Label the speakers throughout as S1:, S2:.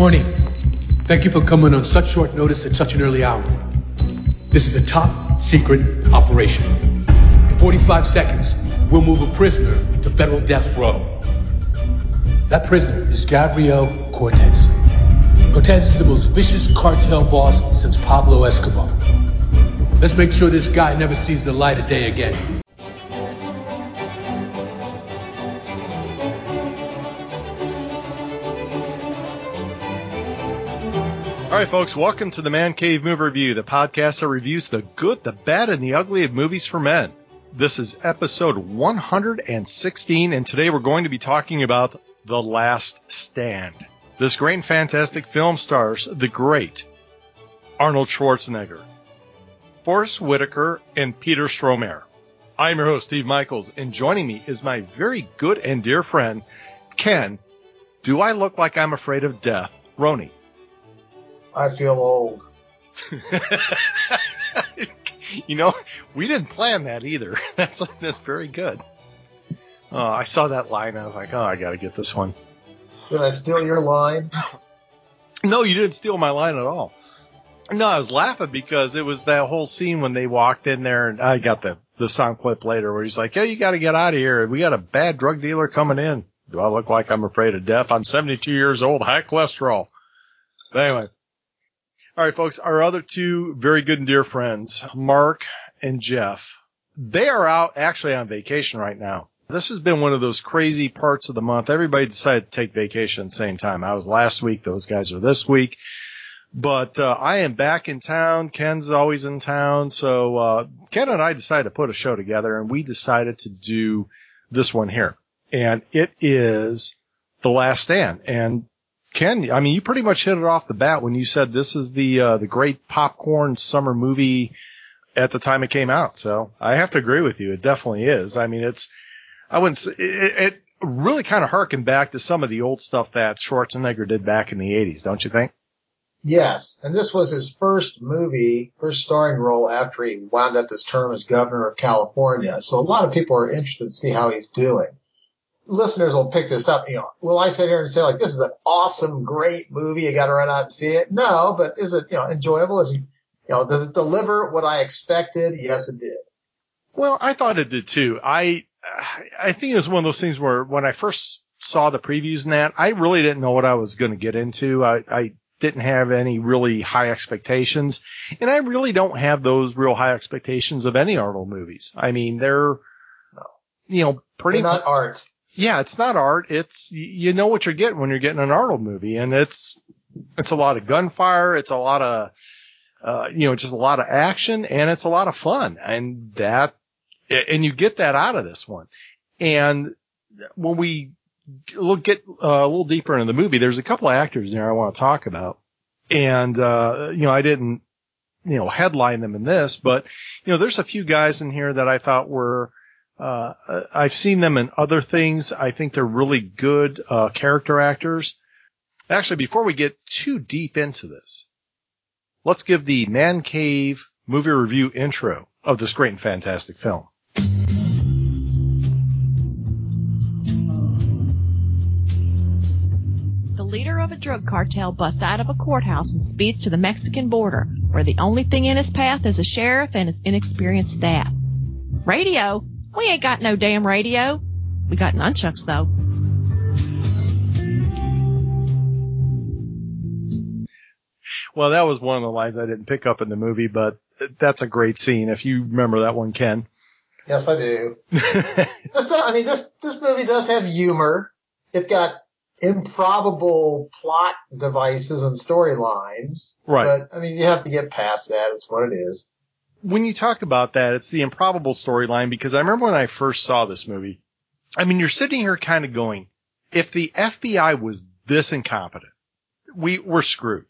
S1: Morning. Thank you for coming on such short notice at such an early hour. This is a top secret operation. In 45 seconds, we'll move a prisoner to federal death row. That prisoner is Gabriel Cortez. Cortez is the most vicious cartel boss since Pablo Escobar. Let's make sure this guy never sees the light of day again.
S2: Right, folks, welcome to the Man Cave Movie Review, the podcast that reviews the good, the bad, and the ugly of movies for men. This is episode 116, and today we're going to be talking about The Last Stand. This great and fantastic film stars the great Arnold Schwarzenegger, Forrest Whitaker, and Peter Stormare. I'm your host, Steve Michaels, and joining me is my very good and dear friend, Ken. Do I look like I'm afraid of death? Roni.
S3: I feel old.
S2: you know, we didn't plan that either. That's that's very good. Uh, I saw that line. I was like, oh, I got to get this one.
S3: Did I steal your line?
S2: No, you didn't steal my line at all. No, I was laughing because it was that whole scene when they walked in there, and I got the the sound clip later where he's like, "Hey, you got to get out of here. We got a bad drug dealer coming in." Do I look like I'm afraid of death? I'm 72 years old, high cholesterol. But anyway, all right, folks, our other two very good and dear friends, Mark and Jeff, they are out actually on vacation right now. This has been one of those crazy parts of the month. Everybody decided to take vacation at the same time. I was last week. Those guys are this week. But uh, I am back in town. Ken's always in town. So uh, Ken and I decided to put a show together, and we decided to do this one here. And it is The Last Stand. And Ken, I mean, you pretty much hit it off the bat when you said this is the uh, the great popcorn summer movie at the time it came out. So I have to agree with you. It definitely is. I mean, it's I wouldn't say, it, it really kind of harkened back to some of the old stuff that Schwarzenegger did back in the 80s, don't you think?
S3: Yes, and this was his first movie, first starring role after he wound up his term as governor of California. So a lot of people are interested to see how he's doing listeners will pick this up. You know, will I sit here and say like, this is an awesome, great movie. You got to run out and see it. No, but is it, you know, enjoyable? Is it, you know, does it deliver what I expected? Yes, it did.
S2: Well, I thought it did too. I, I think it was one of those things where when I first saw the previews and that, I really didn't know what I was going to get into. I, I didn't have any really high expectations and I really don't have those real high expectations of any Arnold movies. I mean, they're, you know, pretty
S3: They're not art
S2: yeah, it's not art. It's you know what you're getting when you're getting an Arnold movie, and it's it's a lot of gunfire. It's a lot of uh, you know just a lot of action, and it's a lot of fun, and that and you get that out of this one. And when we look get uh, a little deeper into the movie, there's a couple of actors there I want to talk about, and uh, you know I didn't you know headline them in this, but you know there's a few guys in here that I thought were uh, I've seen them in other things. I think they're really good uh, character actors. Actually, before we get too deep into this, let's give the Man Cave movie review intro of this great and fantastic film.
S4: The leader of a drug cartel busts out of a courthouse and speeds to the Mexican border, where the only thing in his path is a sheriff and his inexperienced staff. Radio? We ain't got no damn radio. We got nunchucks though.
S2: Well, that was one of the lines I didn't pick up in the movie, but that's a great scene. If you remember that one, Ken.
S3: Yes, I do. this, I mean, this, this movie does have humor. It's got improbable plot devices and storylines.
S2: Right.
S3: But, I mean, you have to get past that. It's what it is
S2: when you talk about that, it's the improbable storyline because I remember when I first saw this movie. I mean, you're sitting here kind of going, if the FBI was this incompetent, we were screwed.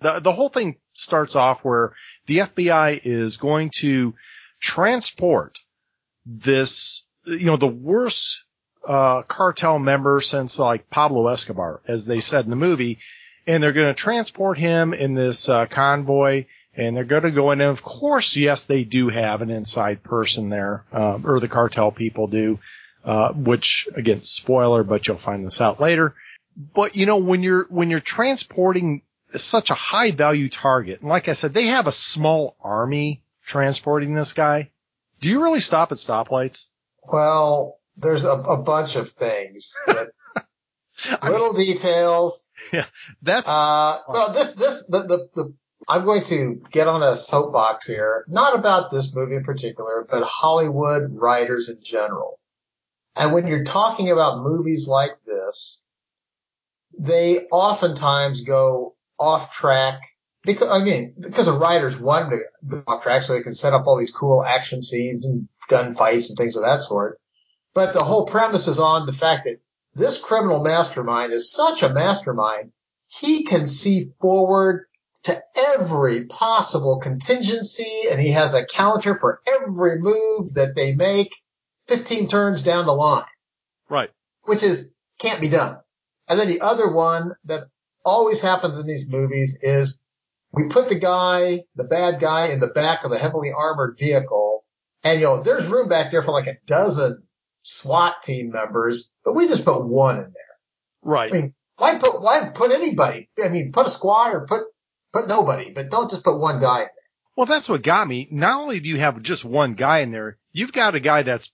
S2: The, the whole thing starts off where the FBI is going to transport this, you know, the worst, uh, cartel member since like Pablo Escobar, as they said in the movie, and they're going to transport him in this, uh, convoy and they're going to go in. And of course, yes, they do have an inside person there, uh, or the cartel people do, uh, which again, spoiler, but you'll find this out later. But you know, when you're, when you're transporting such a high value target, and like I said, they have a small army transporting this guy. Do you really stop at stoplights?
S3: Well, there's a, a bunch of things that little details.
S2: Yeah, that's,
S3: Uh, well, this, this, the, the, the, I'm going to get on a soapbox here, not about this movie in particular, but Hollywood writers in general. And when you're talking about movies like this, they oftentimes go off track because, I mean, because the writers want to go off track so they can set up all these cool action scenes and gunfights and things of that sort. But the whole premise is on the fact that this criminal mastermind is such a mastermind. He can see forward to every possible contingency and he has a counter for every move that they make 15 turns down the line,
S2: right.
S3: which is can't be done. And then the other one that always happens in these movies is we put the guy, the bad guy in the back of the heavily armored vehicle and you know, there's room back there for like a dozen SWAT team members, but we just put one in there.
S2: Right.
S3: I mean, why put, why put anybody? I mean, put a squad or put, put nobody, but don't just put one guy in there.
S2: Well, that's what got me. Not only do you have just one guy in there, you've got a guy that's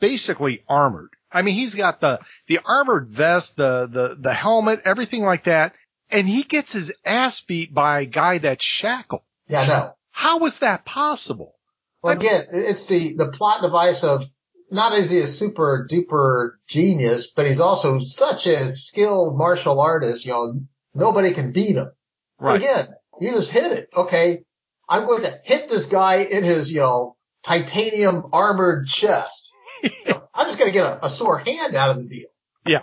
S2: basically armored. I mean, he's got the, the armored vest, the, the, the helmet, everything like that. And he gets his ass beat by a guy that's shackled.
S3: Yeah, no.
S2: How is that possible?
S3: Well, again, it's the, the plot device of not is he a super duper genius, but he's also such a skilled martial artist, you know, nobody can beat him. But
S2: Right.
S3: again, you just hit it. Okay. I'm going to hit this guy in his, you know, titanium armored chest. I'm just going to get a, a sore hand out of the deal.
S2: Yeah.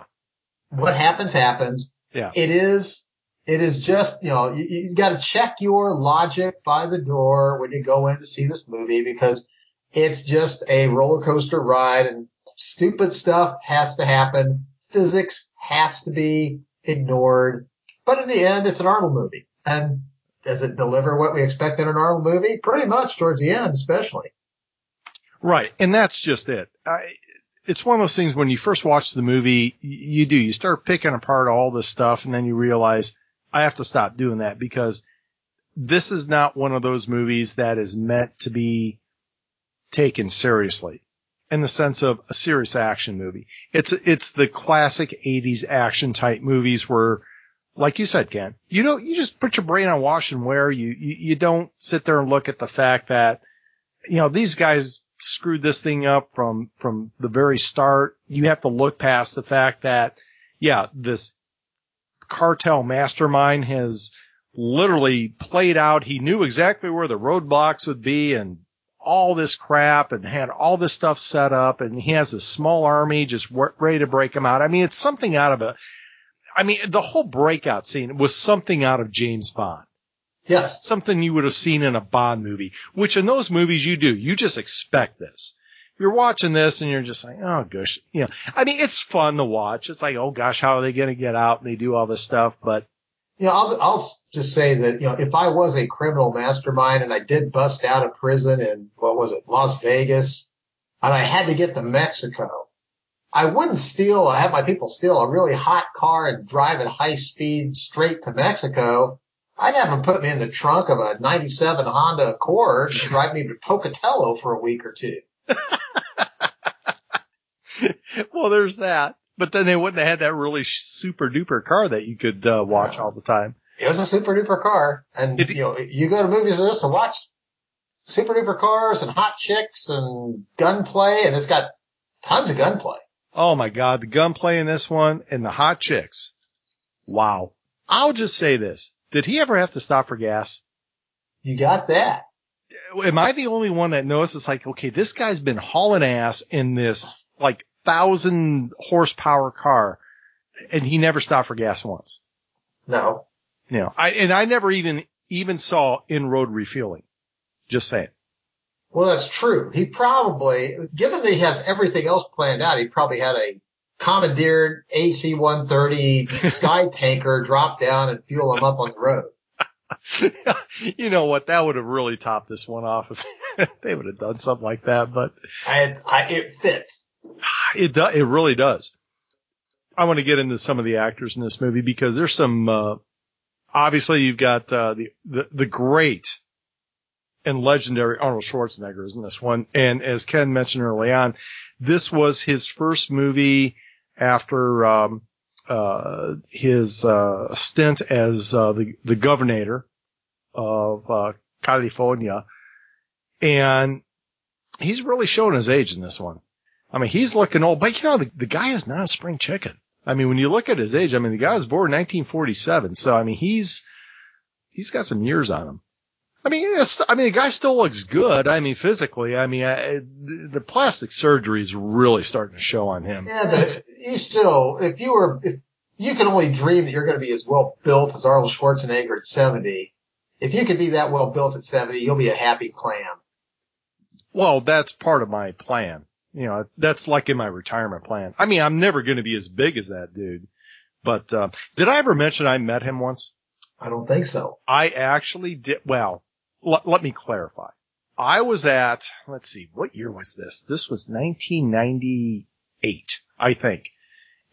S3: What happens, happens.
S2: Yeah.
S3: It is, it is just, you know, you, you got to check your logic by the door when you go in to see this movie because it's just a roller coaster ride and stupid stuff has to happen. Physics has to be ignored. But in the end, it's an Arnold movie. And does it deliver what we expect in an Arnold movie? Pretty much towards the end, especially.
S2: Right. And that's just it. I, it's one of those things when you first watch the movie, you do, you start picking apart all this stuff and then you realize I have to stop doing that because this is not one of those movies that is meant to be taken seriously in the sense of a serious action movie. It's, it's the classic 80s action type movies where, like you said, Ken, you don't, you just put your brain on wash and wear. You, you, you don't sit there and look at the fact that, you know, these guys screwed this thing up from, from the very start. You have to look past the fact that, yeah, this cartel mastermind has literally played out. He knew exactly where the roadblocks would be and all this crap and had all this stuff set up and he has a small army just ready to break him out. I mean, it's something out of a, I mean, the whole breakout scene was something out of James Bond
S3: Yes.
S2: something you would have seen in a Bond movie, which in those movies you do. You just expect this. You're watching this and you're just like, oh gosh, you know, I mean, it's fun to watch. It's like, oh gosh, how are they going to get out? And they do all this stuff, but
S3: You know, I'll, I'll just say that, you know, if I was a criminal mastermind and I did bust out of prison in, what was it, Las Vegas, and I had to get to Mexico, I wouldn't steal, I have my people steal a really hot car and drive at high speed straight to Mexico. I'd have them put me in the trunk of a 97 Honda Accord and drive me to Pocatello for a week or two.
S2: well, there's that. But then they wouldn't have had that really super duper car that you could uh, watch all the time.
S3: It was a super duper car. And,
S2: It-
S3: you know, you go to movies like this to watch super duper cars and hot chicks and gunplay, and it's got tons of gunplay.
S2: Oh my God, the gunplay in this one and the hot chicks. Wow. I'll just say this. Did he ever have to stop for gas?
S3: You got that.
S2: am I the only one that knows it's like, okay, this guy's been hauling ass in this like thousand horsepower car and he never stopped for gas once.
S3: No.
S2: You know, I, and I never even, even saw in-road refueling. Just saying.
S3: Well, that's true. He probably, given that he has everything else planned out, he probably had a commandeered AC-130 Sky tanker drop down and fuel him up on the road.
S2: you know what? That would have really topped this one off if they would have done something like that, but
S3: I, I, it fits.
S2: it does, it really does. I want to get into some of the actors in this movie because there's some, uh, obviously you've got, uh, the, the, the great and legendary Arnold Schwarzenegger is in this one. And as Ken mentioned early on, this was his first movie after, um, uh, his, uh, stint as, uh, the, the governor of, uh, California. And he's really showing his age in this one. I mean, he's looking old, but you know, the, the guy is not a spring chicken. I mean, when you look at his age, I mean, the guy was born in 1947. So, I mean, he's, he's got some years on him. I mean, I mean, the guy still looks good. I mean, physically, I mean, I, the plastic surgery is really starting to show on him.
S3: Yeah, but you still, if you were, if you can only dream that you're going to be as well built as Arnold Schwarzenegger at 70, if you could be that well built at 70, you'll be a happy clam.
S2: Well, that's part of my plan. You know, that's like in my retirement plan. I mean, I'm never going to be as big as that dude. But, uh, did I ever mention I met him once?
S3: I don't think so.
S2: I actually did. Well, l- let me clarify. I was at, let's see, what year was this? This was 1998, I think.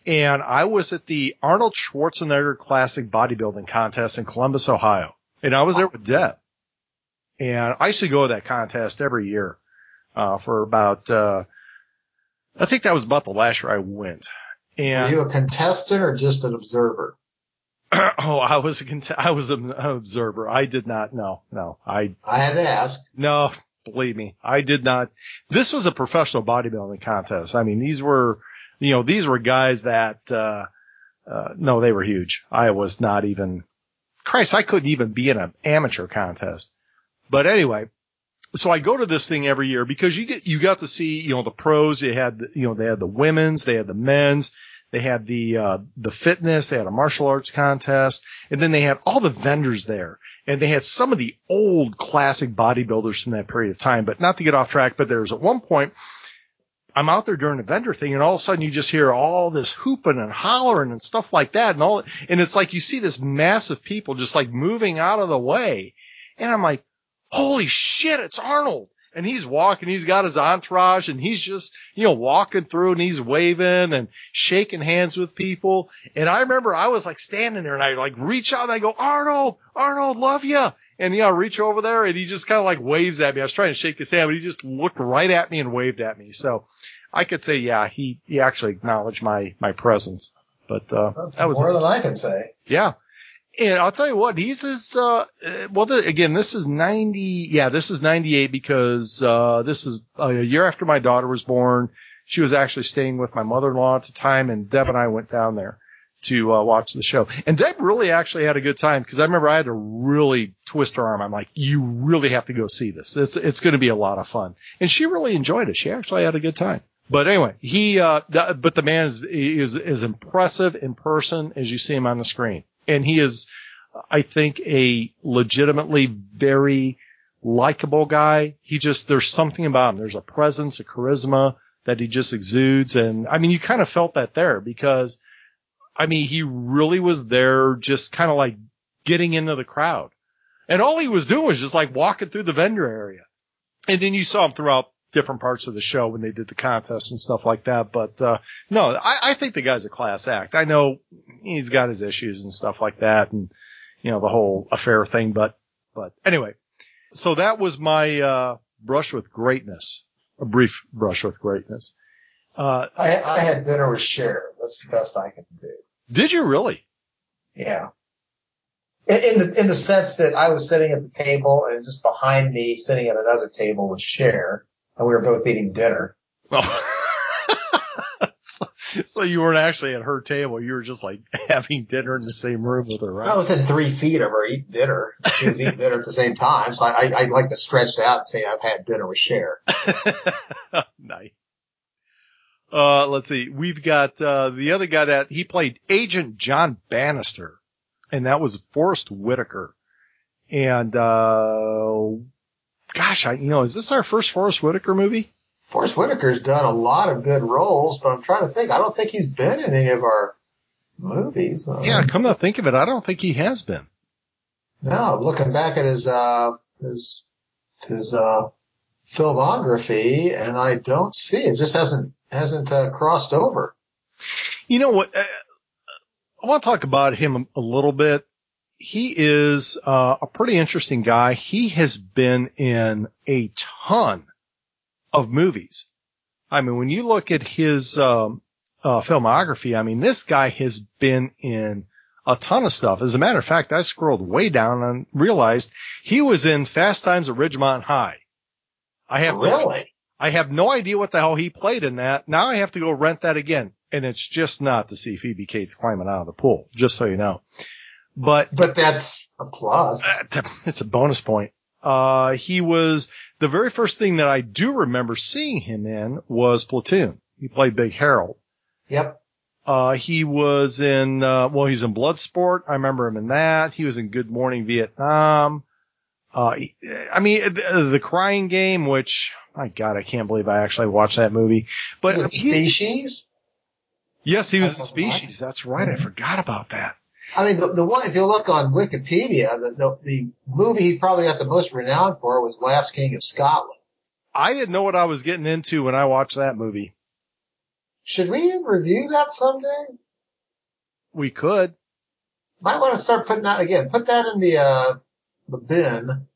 S2: And I was at the Arnold Schwarzenegger Classic Bodybuilding Contest in Columbus, Ohio. And I was there with Deb. And I used to go to that contest every year, uh, for about, uh, I think that was about the last year I went. And
S3: Were you a contestant or just an observer?
S2: oh, I was a cont- I was an observer. I did not know. No, I
S3: I had to ask.
S2: no. Believe me, I did not. This was a professional bodybuilding contest. I mean, these were, you know, these were guys that, uh, uh, no, they were huge. I was not even, Christ, I couldn't even be in an amateur contest. But anyway, so I go to this thing every year because you get, you got to see, you know, the pros. You had, the- you know, they had the women's, they had the men's, they had the, uh, the fitness, they had a martial arts contest, and then they had all the vendors there. And they had some of the old classic bodybuilders from that period of time, but not to get off track, but there's at one point, I'm out there during a vendor thing and all of a sudden you just hear all this hooping and hollering and stuff like that and all, and it's like you see this massive people just like moving out of the way. And I'm like, holy shit, it's Arnold. And he's walking, he's got his entourage and he's just, you know, walking through and he's waving and shaking hands with people. And I remember I was like standing there and I like reach out and I go, Arnold, Arnold, love you. And you know, I reach over there and he just kind of like waves at me. I was trying to shake his hand, but he just looked right at me and waved at me. So I could say, yeah, he, he actually acknowledged my, my presence. But, uh,
S3: That's
S2: that was,
S3: more than I can say.
S2: yeah. And I'll tell you what, he's as, uh, uh, well, the, again, this is 90, yeah, this is 98 because, uh, this is a year after my daughter was born. She was actually staying with my mother-in-law at the time and Deb and I went down there to, uh, watch the show. And Deb really actually had a good time because I remember I had to really twist her arm. I'm like, you really have to go see this. It's, it's going to be a lot of fun. And she really enjoyed it. She actually had a good time. But anyway, he, uh, but the man is, is, is impressive in person as you see him on the screen. And he is, I think, a legitimately very likable guy. He just, there's something about him. There's a presence, a charisma that he just exudes. And I mean, you kind of felt that there because, I mean, he really was there just kind of like getting into the crowd. And all he was doing was just like walking through the vendor area. And then you saw him throughout different parts of the show when they did the contest and stuff like that. But, uh, no, I, I think the guy's a class act. I know he's got his issues and stuff like that and, you know, the whole affair thing. But, but anyway, so that was my, uh, brush with greatness, a brief brush with greatness. Uh,
S3: I, I had dinner with Cher. That's the best I can do.
S2: did you really?
S3: Yeah. In, in the in the sense that I was sitting at the table and just behind me, sitting at another table was Cher, and we were both eating dinner.
S2: Well, so, so you weren't actually at her table. You were just like having dinner in the same room with her,
S3: I was in three feet of her eating dinner. She was eating dinner at the same time, so I, I, I like to stretch it out and say I've had dinner with Cher.
S2: nice. Uh, let's see. We've got, uh, the other guy that he played Agent John Bannister and that was Forrest Whitaker. And, uh, gosh, I, you know, is this our first Forrest Whitaker movie?
S3: Forrest Whitaker's done a lot of good roles, but I'm trying to think. I don't think he's been in any of our movies. Uh,
S2: Yeah, come to think of it, I don't think he has been.
S3: No, looking back at his uh his his uh filmography, and I don't see it. Just hasn't hasn't uh, crossed over.
S2: You know what? Uh, I want to talk about him a little bit. He is uh, a pretty interesting guy. He has been in a ton of movies. I mean, when you look at his um, uh, filmography, I mean, this guy has been in a ton of stuff. As a matter of fact, I scrolled way down and realized he was in Fast Times at Ridgemont High. I have
S3: really.
S2: I have no idea what the hell he played in that. Now I have to go rent that again. And it's just not to see Phoebe Cates climbing out of the pool, just so you know. But,
S3: but that's a plus.
S2: Uh, it's a bonus point. Uh, he was the very first thing that I do remember seeing him in was Platoon. He played Big Harold.
S3: Yep.
S2: Uh, he was in, uh, well, he's in Bloodsport. I remember him in that. He was in Good Morning Vietnam. Uh, I mean, the, the Crying Game, which, my God, I can't believe I actually watched that movie. But
S3: Species.
S2: Yes, he was in Species. That's right. I forgot about that.
S3: I mean, the, the one, if you look on Wikipedia, the, the, the movie he probably got the most renowned for was Last King of Scotland.
S2: I didn't know what I was getting into when I watched that movie.
S3: Should we review that someday?
S2: We could.
S3: Might want to start putting that again. Put that in the uh, the bin,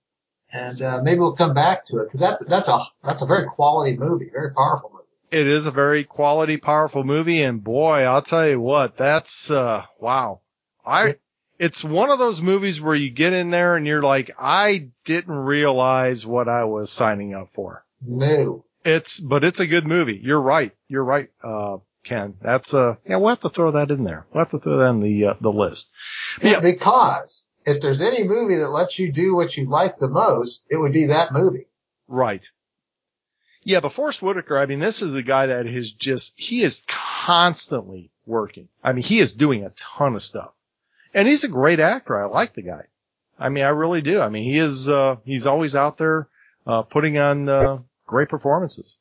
S3: and uh, maybe we'll come back to it because that's that's a that's a very quality movie, very powerful movie.
S2: It is a very quality, powerful movie, and boy, I'll tell you what, that's uh, wow. I it's one of those movies where you get in there and you're like, I didn't realize what I was signing up for.
S3: No.
S2: It's but it's a good movie. You're right. You're right, uh, Ken. That's uh yeah, we'll have to throw that in there. We'll have to throw that in the uh, the list.
S3: Yeah, yeah, because if there's any movie that lets you do what you like the most, it would be that movie.
S2: Right. Yeah, but Forrest Whitaker, I mean, this is a guy that is just, he is constantly working. I mean, he is doing a ton of stuff. And he's a great actor. I like the guy. I mean, I really do. I mean, he is, uh, he's always out there, uh, putting on, uh, great performances.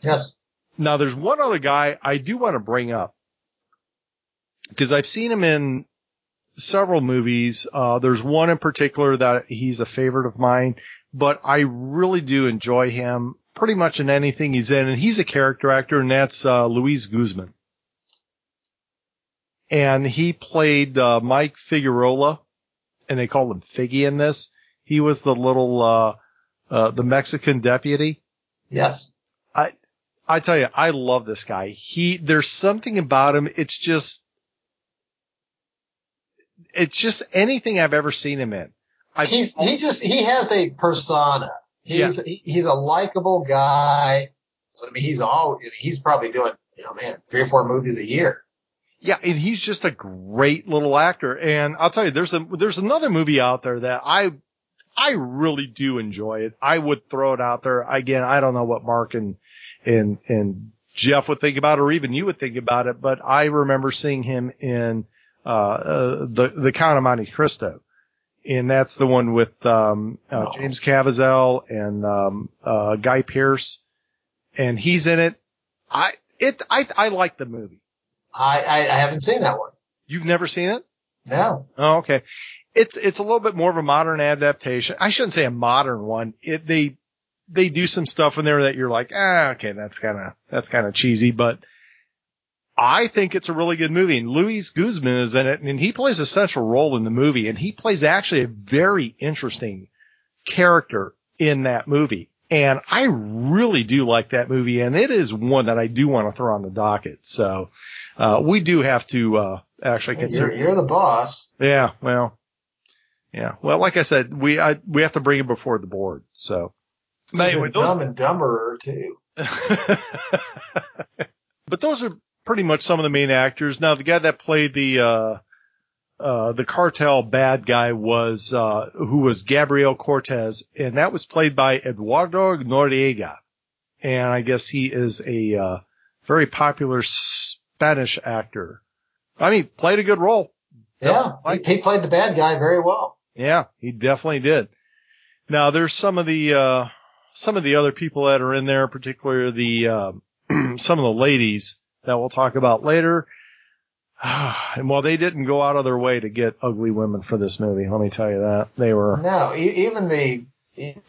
S3: Yes.
S2: Now there's one other guy I do want to bring up because I've seen him in several movies. Uh, there's one in particular that he's a favorite of mine, but I really do enjoy him pretty much in anything he's in, and he's a character actor, and that's uh, Luis Guzman. And he played uh, Mike Figuerola, and they called him Figgy in this. He was the little uh, uh, the Mexican deputy.
S3: Yes.
S2: I I tell you, I love this guy. He there's something about him. It's just it's just anything I've ever seen him in.
S3: I, he's he just he has a persona. He's yes. he, he's a likable guy. I mean, he's all he's probably doing you know man three or four movies a year.
S2: Yeah, and he's just a great little actor. And I'll tell you, there's a there's another movie out there that I I really do enjoy it. I would throw it out there again. I don't know what Mark and and and Jeff would think about, it, or even you would think about it, but I remember seeing him in uh, uh, the the Count of Monte Cristo, and that's the one with um, uh, oh. James Caviezel and um, uh, Guy Pearce, and he's in it. I it I I like the movie.
S3: I, I I haven't seen that one.
S2: You've never seen it?
S3: No.
S2: Oh, okay. It's it's a little bit more of a modern adaptation. I shouldn't say a modern one. It they they do some stuff in there that you're like, ah, okay, that's kind of that's kind of cheesy, but I think it's a really good movie. And Luis Guzman is in it, and he plays a central role in the movie, and he plays actually a very interesting character in that movie. And I really do like that movie, and it is one that I do want to throw on the docket. So uh, we do have to uh, actually consider.
S3: You're, you're the boss.
S2: Yeah, well, yeah. Well, like I said, we I, we have to bring it before the board. So
S3: anyway, Dumb and Dumberer too.
S2: but those are pretty much some of the main actors. Now, the guy that played the uh, uh, the cartel bad guy was uh, who was Gabriel Cortez, and that was played by Eduardo Noriega, and I guess he is a uh, very popular Spanish actor. I mean, played a good role.
S3: Yeah, he, he played the bad guy very well.
S2: Yeah, he definitely did. Now, there's some of the uh, some of the other people that are in there, particularly the uh, some of the ladies that we'll talk about later. And while they didn't go out of their way to get ugly women for this movie, let me tell you that they were.
S3: No, even the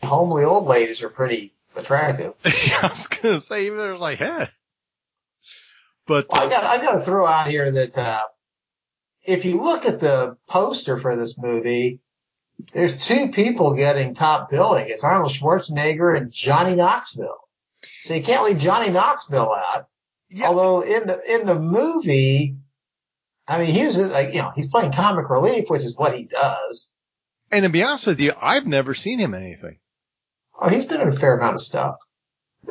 S3: homely old ladies are pretty attractive.
S2: I was gonna say even they're like, hey. But
S3: Well, I
S2: uh,
S3: got I got to throw out here that uh, if you look at the poster for this movie, there's two people getting top billing. It's Arnold Schwarzenegger and Johnny Knoxville. So you can't leave Johnny Knoxville out.
S2: Yeah.
S3: Although in the in the movie, I mean, he's like you know he's playing comic relief, which is what he does.
S2: and to be honest with you, I've never seen him in anything.
S3: Oh, he's been in a fair amount of stuff.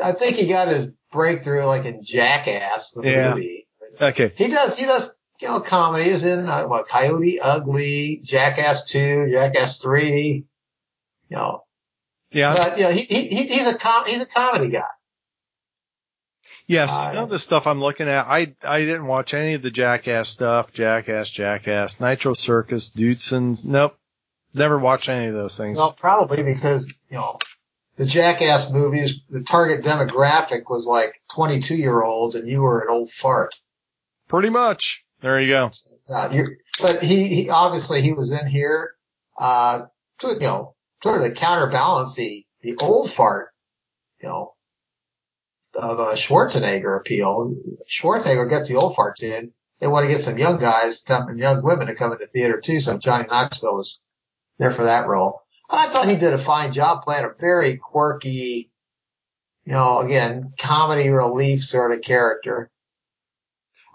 S3: I think he got his breakthrough like in Jackass, the
S2: Yeah.
S3: movie.
S2: Okay.
S3: He does, he does, you know, comedy. He's in, uh, what, Coyote Ugly, Jackass 2, Jackass 3, you know.
S2: Yeah.
S3: But, you know, he, he, he- he's a com, he's a comedy guy.
S2: Yes.
S3: Uh,
S2: none of the stuff I'm looking at, I I didn't watch any of the Jackass stuff. Jackass, Jackass, Nitro Circus, Dudesons. Nope. Never watched any of those things.
S3: Well, probably because, you know, the Jackass movies, the target demographic was like 22 year olds and you were an old fart.
S2: Pretty much. There you go.
S3: Uh, but he, he, obviously he was in here, uh, to, you know, sort of to counterbalance the, the old fart, you know, of a Schwarzenegger appeal. Schwarzenegger gets the old farts in. They want to get some young guys come and young women to come into theater too. So Johnny Knoxville was there for that role. I thought he did a fine job playing a very quirky, you know, again, comedy relief sort of character.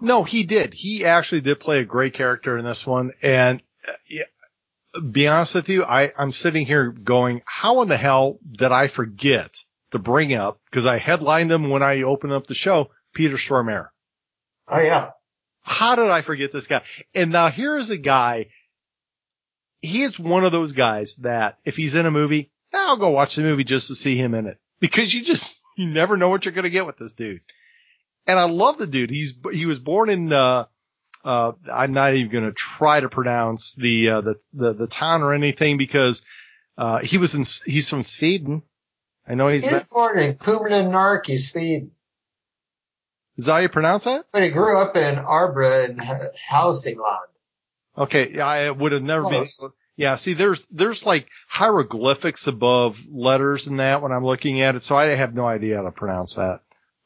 S2: No, he did. He actually did play a great character in this one. And uh, yeah, be honest with you, I, I'm sitting here going, how in the hell did I forget to bring up, because I headlined them when I opened up the show, Peter Stormare.
S3: Oh yeah.
S2: How did I forget this guy? And now here is a guy. He is one of those guys that if he's in a movie, I'll go watch the movie just to see him in it because you just, you never know what you're going to get with this dude. And I love the dude. He's, he was born in, uh, uh, I'm not even going to try to pronounce the, uh, the, the, the town or anything because, uh, he was in, he's from Sweden. I know he's
S3: He was born in Kumla Närke, Sweden.
S2: is that how you pronounce that?
S3: But he grew up in Arbrå in Hälsingland.
S2: Okay, I would have never been. Yeah, see, there's there's like hieroglyphics above letters and that when I'm looking at it, so I have no idea how to pronounce that.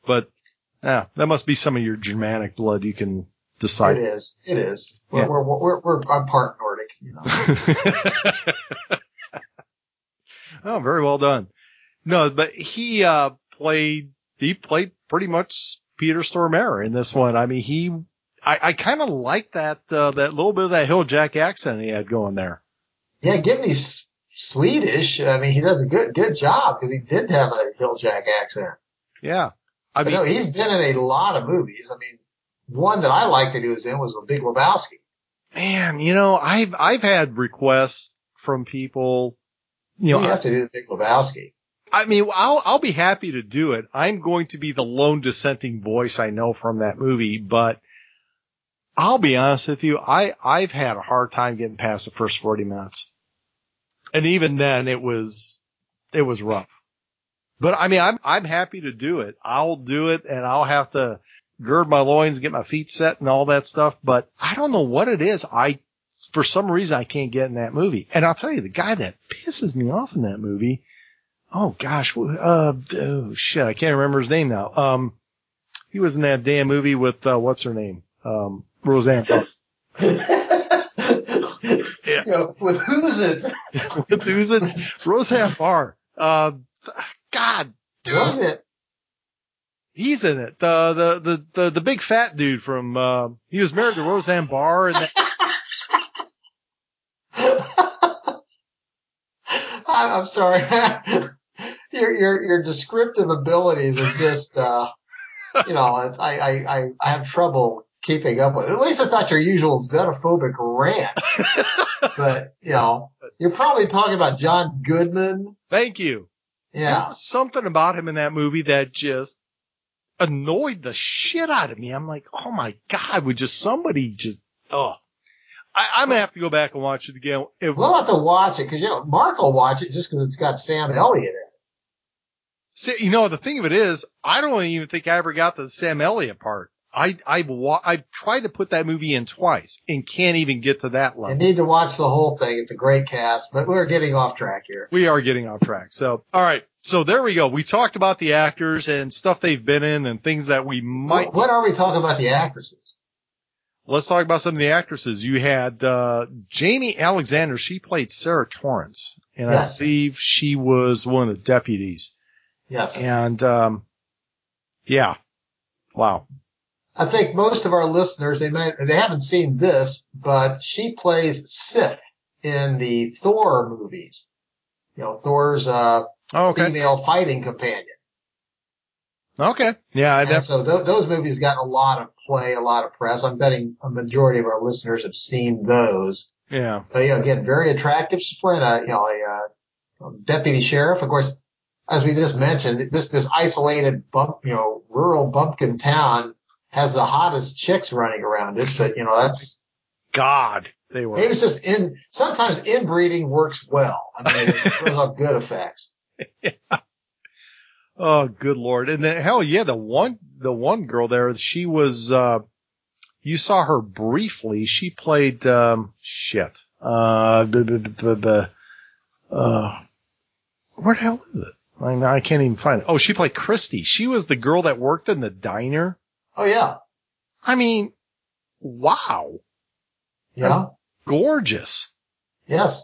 S2: But yeah, that must be some of your Germanic blood. You can decide.
S3: It is. It is. We're,
S2: Yeah.
S3: we're, we're, we're, I'm part Nordic, you know.
S2: oh, very well done. No, but he uh played he played pretty much Peter Stormare in this one. I mean, he I, I kind of like that uh, that little bit of that Hill Jack accent he had going there.
S3: Yeah, given he's Swedish, I mean, he does a good, good job because he did have a Hilljack accent.
S2: Yeah, I mean,
S3: no, he's been in a lot of movies. I mean, one that I liked that he was in was The Big Lebowski.
S2: man, you know, I've I've had requests from people. You
S3: You,
S2: know,
S3: have to do The Big Lebowski.
S2: I mean, I'll I'll be happy to do it. I'm going to be the lone dissenting voice I know from that movie, but I'll be honest with you, I I've had a hard time getting past the first 40 minutes. And even then it was it was rough. But I mean, I'm I'm happy to do it. I'll do it and I'll have to gird my loins get my feet set and all that stuff, but I don't know what it is. I for some reason I can't get in that movie. And I'll tell you the guy that pisses me off in that movie Oh gosh, uh, oh shit, I can't remember his name now. Um, he was in that damn movie with uh, what's her name, um, Roseanne Barr.
S3: You know, with who's it?
S2: with who's it? Roseanne Barr. Uh, God,
S3: Who's it?
S2: he's in it. The the the the, the big fat dude from uh, he was married to Roseanne Barr and that,
S3: I'm, I'm sorry. your, your, your descriptive abilities are just, uh, you know, I, I, I, I have trouble keeping up with. At least it's not your usual xenophobic rant. but, you know, you're probably talking about John Goodman.
S2: thank you.
S3: Yeah.
S2: something about him in that movie that just annoyed the shit out of me. I'm like, oh my god, would just somebody just oh. I, I'm gonna have to go back and watch it again. It-
S3: We'll have to watch it because, you know, Mark will watch it just because it's got Sam Elliott in it.
S2: See, you know, the thing of it is, I don't even think I ever got the Sam Elliott part. I, I've, wa- I've tried to put that movie in twice and can't even get to that
S3: You
S2: level.
S3: need to watch the whole thing. It's a great cast, but we're getting off track here.
S2: We are getting off track. So, all right. So there we go. We talked about the actors and stuff they've been in and things that we might.
S3: What are we talking about the actresses?
S2: Let's talk about some of the actresses. You had uh, Jaimie Alexander. She played Sarah Torrance, and
S3: Yes.
S2: I believe she was one of the deputies.
S3: Yes.
S2: And um, yeah, wow.
S3: I think most of our listeners, they might, they haven't seen this, but she plays Sif in the Thor movies. You know, Thor's, uh,
S2: Oh, okay,
S3: female fighting companion.
S2: okay, yeah, I
S3: And so th- those movies got a lot of play, a lot of press. I'm betting a majority of our listeners have seen those.
S2: yeah,
S3: But you know, again, very attractive. She's playing a, you know, a, uh, deputy sheriff. Of course, as we just mentioned, this, this isolated bump, you know, rural bumpkin town has the hottest chicks running around it. But, you know, that's,
S2: God, they were.
S3: It was just in, sometimes inbreeding works well. I mean, it throws up good effects.
S2: Oh, good lord! And then hell yeah, the one the one girl there, she was. uh You saw her briefly. She played um shit. Uh, b- b- uh, where the hell is it? I I can't even find it. Oh, she played Christy. She was the girl that worked in the diner.
S3: Oh yeah.
S2: I mean, wow,
S3: Yeah.
S2: gorgeous.
S3: Yes.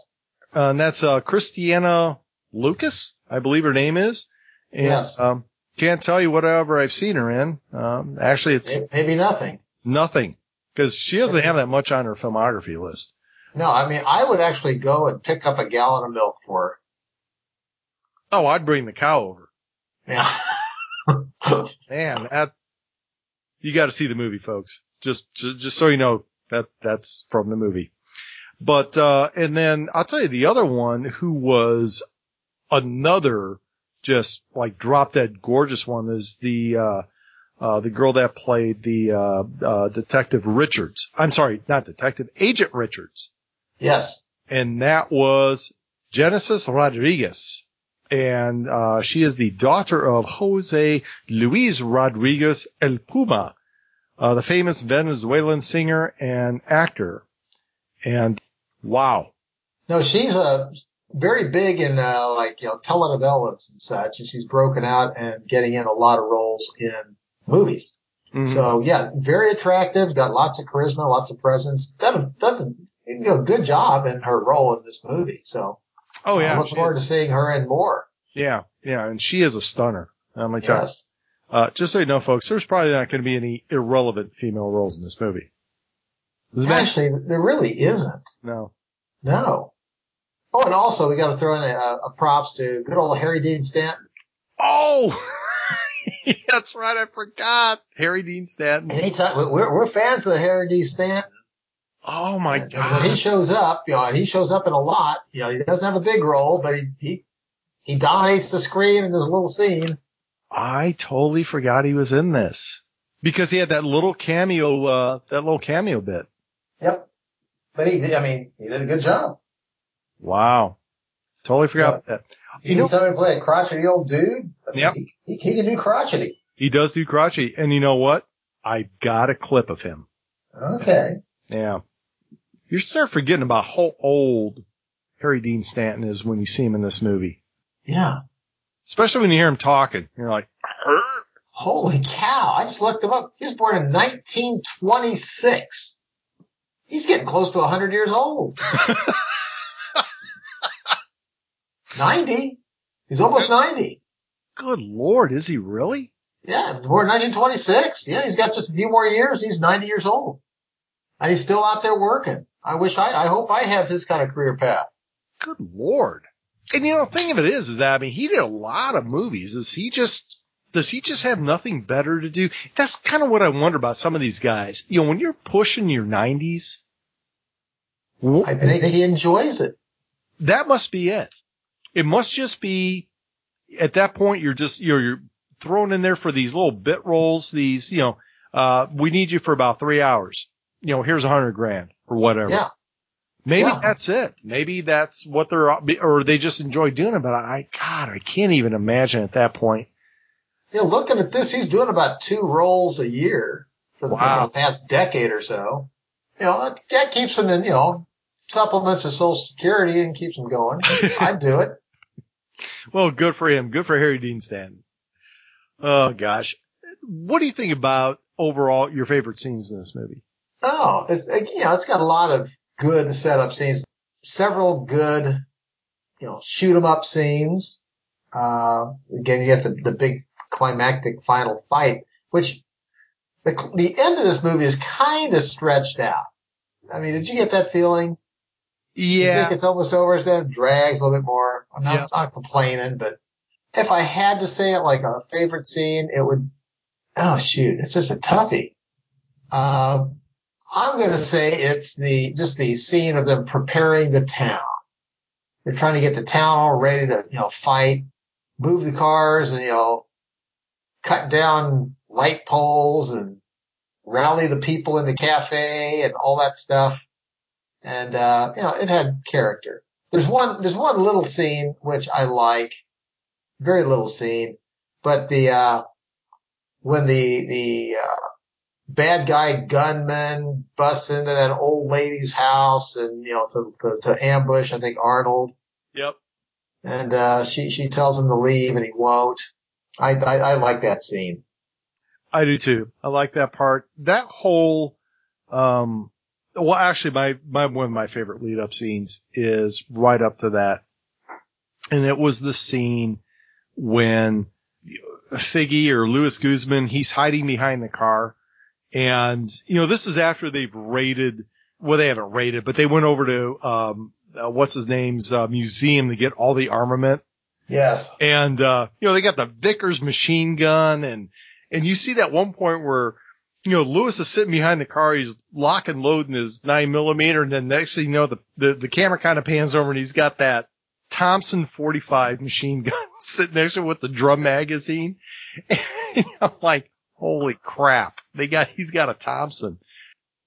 S2: Uh, and that's uh Christiana Leucas, I believe her name is. And,
S3: Yes.
S2: Um, can't tell you whatever I've seen her in. Um, actually, it's
S3: Maybe nothing.
S2: nothing because she doesn't have that much on her filmography list.
S3: No, I mean, I would actually go and pick up a gallon of milk for
S2: Oh, I'd bring the cow over.
S3: her. Yeah.
S2: Man, that you got to see the movie, folks. Just, just, just so you know that that's from the movie. But uh, and then I'll tell you the other one who was another just like drop dead gorgeous one is the uh, uh, the girl that played the uh, uh, detective Richards. I'm sorry, not detective, Agent Richards.
S3: yes.
S2: and that was Genesis Rodriguez. And uh, she is the daughter of Jose Luis Rodriguez El Puma, uh, the famous Venezuelan singer and actor. And wow,
S3: No, she's uh very big in uh, like you know telenovelas and such, and she's broken out and getting in a lot of roles in movies.
S2: Mhm.
S3: So yeah, very attractive, got lots of charisma, lots of presence. A, does a you know, good job in her role in this movie. So
S2: oh yeah,
S3: I
S2: look
S3: forward to seeing her in more.
S2: yeah, yeah, and she is a stunner. Me tell.
S3: Yes.
S2: Uh, just so you know, folks, there's probably not going to be any irrelevant female roles in this movie. Matter?
S3: Actually, there really isn't.
S2: No.
S3: No. Oh, and also we got to throw in a, a props to good old Harry Dean Stanton.
S2: Oh, that's right. I forgot Harry Dean Stanton.
S3: Anytime we're we're fans of Harry Dean Stanton.
S2: Oh my
S3: And When he shows up, you know, he shows up in a lot. You know, he doesn't have a big role, but he he, he dominates the screen in his little scene.
S2: I totally forgot he was in this because he had that little cameo, uh, that little cameo bit.
S3: Yep. But he, I mean, he did a good job.
S2: Wow. Totally forgot about that.
S3: You
S2: You know-
S3: somebody play a crotchety old dude. I mean,
S2: Yep.
S3: He, he, he can do crotchety.
S2: He does do crotchety. And you know what? I got a clip of him.
S3: Okay.
S2: Yeah. You start forgetting about how old Harry Dean Stanton is when you see him in this movie.
S3: Yeah.
S2: Especially when you hear him talking. You're like, "Her?"
S3: Holy cow. I just looked him up. He was born in 1926. He's getting close to 100 years old. 90. He's almost 90.
S2: good lord, is he really?
S3: Yeah, born in 1926. Yeah, he's got just a few more years. He's 90 years old. And he's still out there working. I wish I, I hope I have his kind of career path.
S2: Good lord. And you know, the thing of it is, is that, I mean, he did a lot of movies. Is he just, does he just have nothing better to do? That's kind of what I wonder about some of these guys. You know, when you're pushing your nineties,
S3: I think he enjoys it.
S2: that must be it. It must just be at that point you're just you're you're thrown in there for these little bit roles. These you know, uh, we need you for about three hours. You know, here's a hundred grand or whatever.
S3: Yeah.
S2: Maybe
S3: Yeah.
S2: that's it. Maybe that's what they're or they just enjoy doing it. But I God, I can't even imagine at that point.
S3: Yeah, looking at this, he's doing about two roles a year for the,
S2: Wow.
S3: the past decade or so. You know, that, that keeps him in, you know, supplements his social security and keeps him going. I'd do it.
S2: well, good for him. Good for Harry Dean Stanton. Oh gosh. What do you think about overall your favorite scenes in this movie?
S3: Oh, it's, you know, it's got a lot of good setup scenes, several good, you know, shoot 'em up scenes. Uh, again, you have the, the big climactic final fight, which the, the end of this movie is kind of stretched out. I mean, did you get that feeling? You
S2: Yeah.
S3: think it's almost over, then it drags a little bit more. I'm not,
S2: Yeah.
S3: not complaining, but if I had to say it like a favorite scene, it would, oh shoot, it's just a toughie. Um, I'm going to say it's the, just the scene of them preparing the town. They're trying to get the town all ready to, you know, fight, move the cars and, you know, cut down light poles and rally the people in the cafe and all that stuff. And, uh, you know, it had character. There's one, there's one little scene which I like, very little scene, but the, uh, when the, the, uh, bad guy gunman busts into that old lady's house and, you know, to, to, to ambush, I think Arnold.
S2: Yep.
S3: And, uh, she, she tells him to leave and he won't. I, I, I like that scene.
S2: I do too. I like that part. That whole, um, well, actually, my, my, one of my favorite lead up scenes is right up to that. And it was the scene when Figgy or Luis Guzman, he's hiding behind the car. And, you know, this is after they've raided, well, they haven't raided, but they went over to, um, uh, what's his name's, uh, museum to get all the armament.
S3: Yes.
S2: And, uh, you know, they got the Vickers machine gun and, and you see that one point where, you know, Luis is sitting behind the car. He's lock and loading his nine millimeter. And then next thing you know, the, the, the camera kind of pans over and he's got that Thompson 45 machine gun sitting next to him with the drum magazine. And I'm like, holy crap. They got, he's got a Thompson.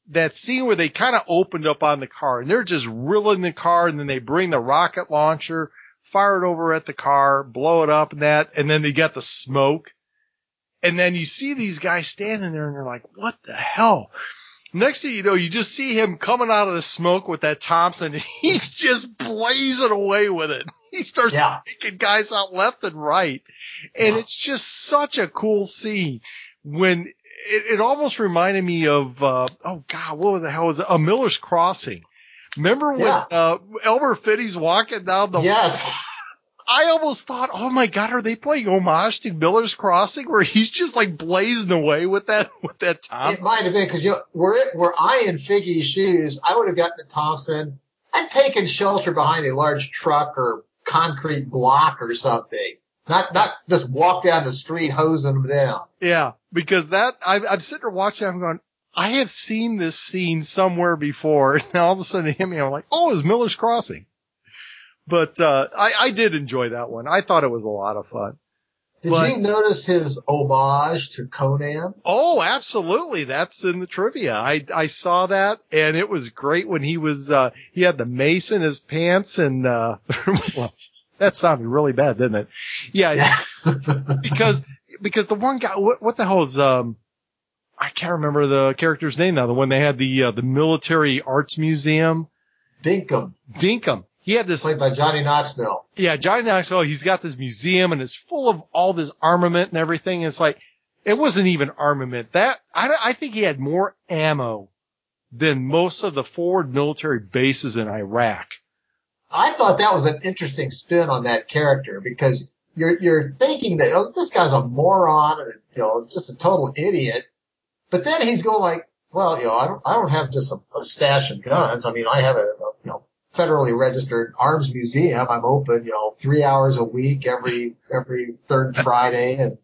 S2: That scene where they kind of opened up on the car and they're just rilling the car and then they bring the rocket launcher, fire it over at the car, blow it up and that, and then they got the smoke. And then you see these guys standing there and they're like, what the hell? Next thing you know, you just see him coming out of the smoke with that Thompson and he's just blazing away with it. He starts
S3: Yeah.
S2: taking guys out left and right. And
S3: Yeah.
S2: it's just such a cool scene when it, it almost reminded me of, uh, oh God, what the hell was it? A Miller's Crossing. Remember when,
S3: Yeah.
S2: uh, Albert Finney's walking down the
S3: yes.
S2: I almost thought, oh my god, are they playing homage to Miller's Crossing, where he's just like blazing away with that with that top?
S3: It might have been because you know, were it, were I in Figgy's shoes, I would have gotten the Thompson. I'd taken shelter behind a large truck or concrete block or something. Not, not just walk down the street hosing them down.
S2: Yeah, because that I, I'm sitting there watching. I'm going, I have seen this scene somewhere before, and all of a sudden it hit me. I'm like, oh, it's Miller's Crossing. But uh, I, I did enjoy that one. I thought it was a lot of fun.
S3: Did
S2: But-
S3: you notice his homage to Conan?
S2: Oh, absolutely. That's in the trivia. I, I saw that and it was great when he was, uh, he had the mace in his pants and, uh, well, that sounded really bad, didn't it? Yeah, because, because the one guy, what, what the hell is, um, I can't remember the character's name now, the one they had the, uh, the military arts museum,
S3: Dinkum,
S2: Dinkum. He had this,
S3: played by Johnny Knoxville.
S2: yeah, Johnny Knoxville, he's got this museum and it's full of all this armament and everything. It's like, it wasn't even armament. That, I, I think he had more ammo than most of the forward military bases in Iraq.
S3: I thought that was an interesting spin on that character because you're you're thinking that oh, this guy's a moron and you know just a total idiot, but then he's going like, well, you know, I don't I don't have just a, a stash of guns. I mean, I have a, a you know federally registered arms museum. I'm open, you know, three hours a week every every third Friday, and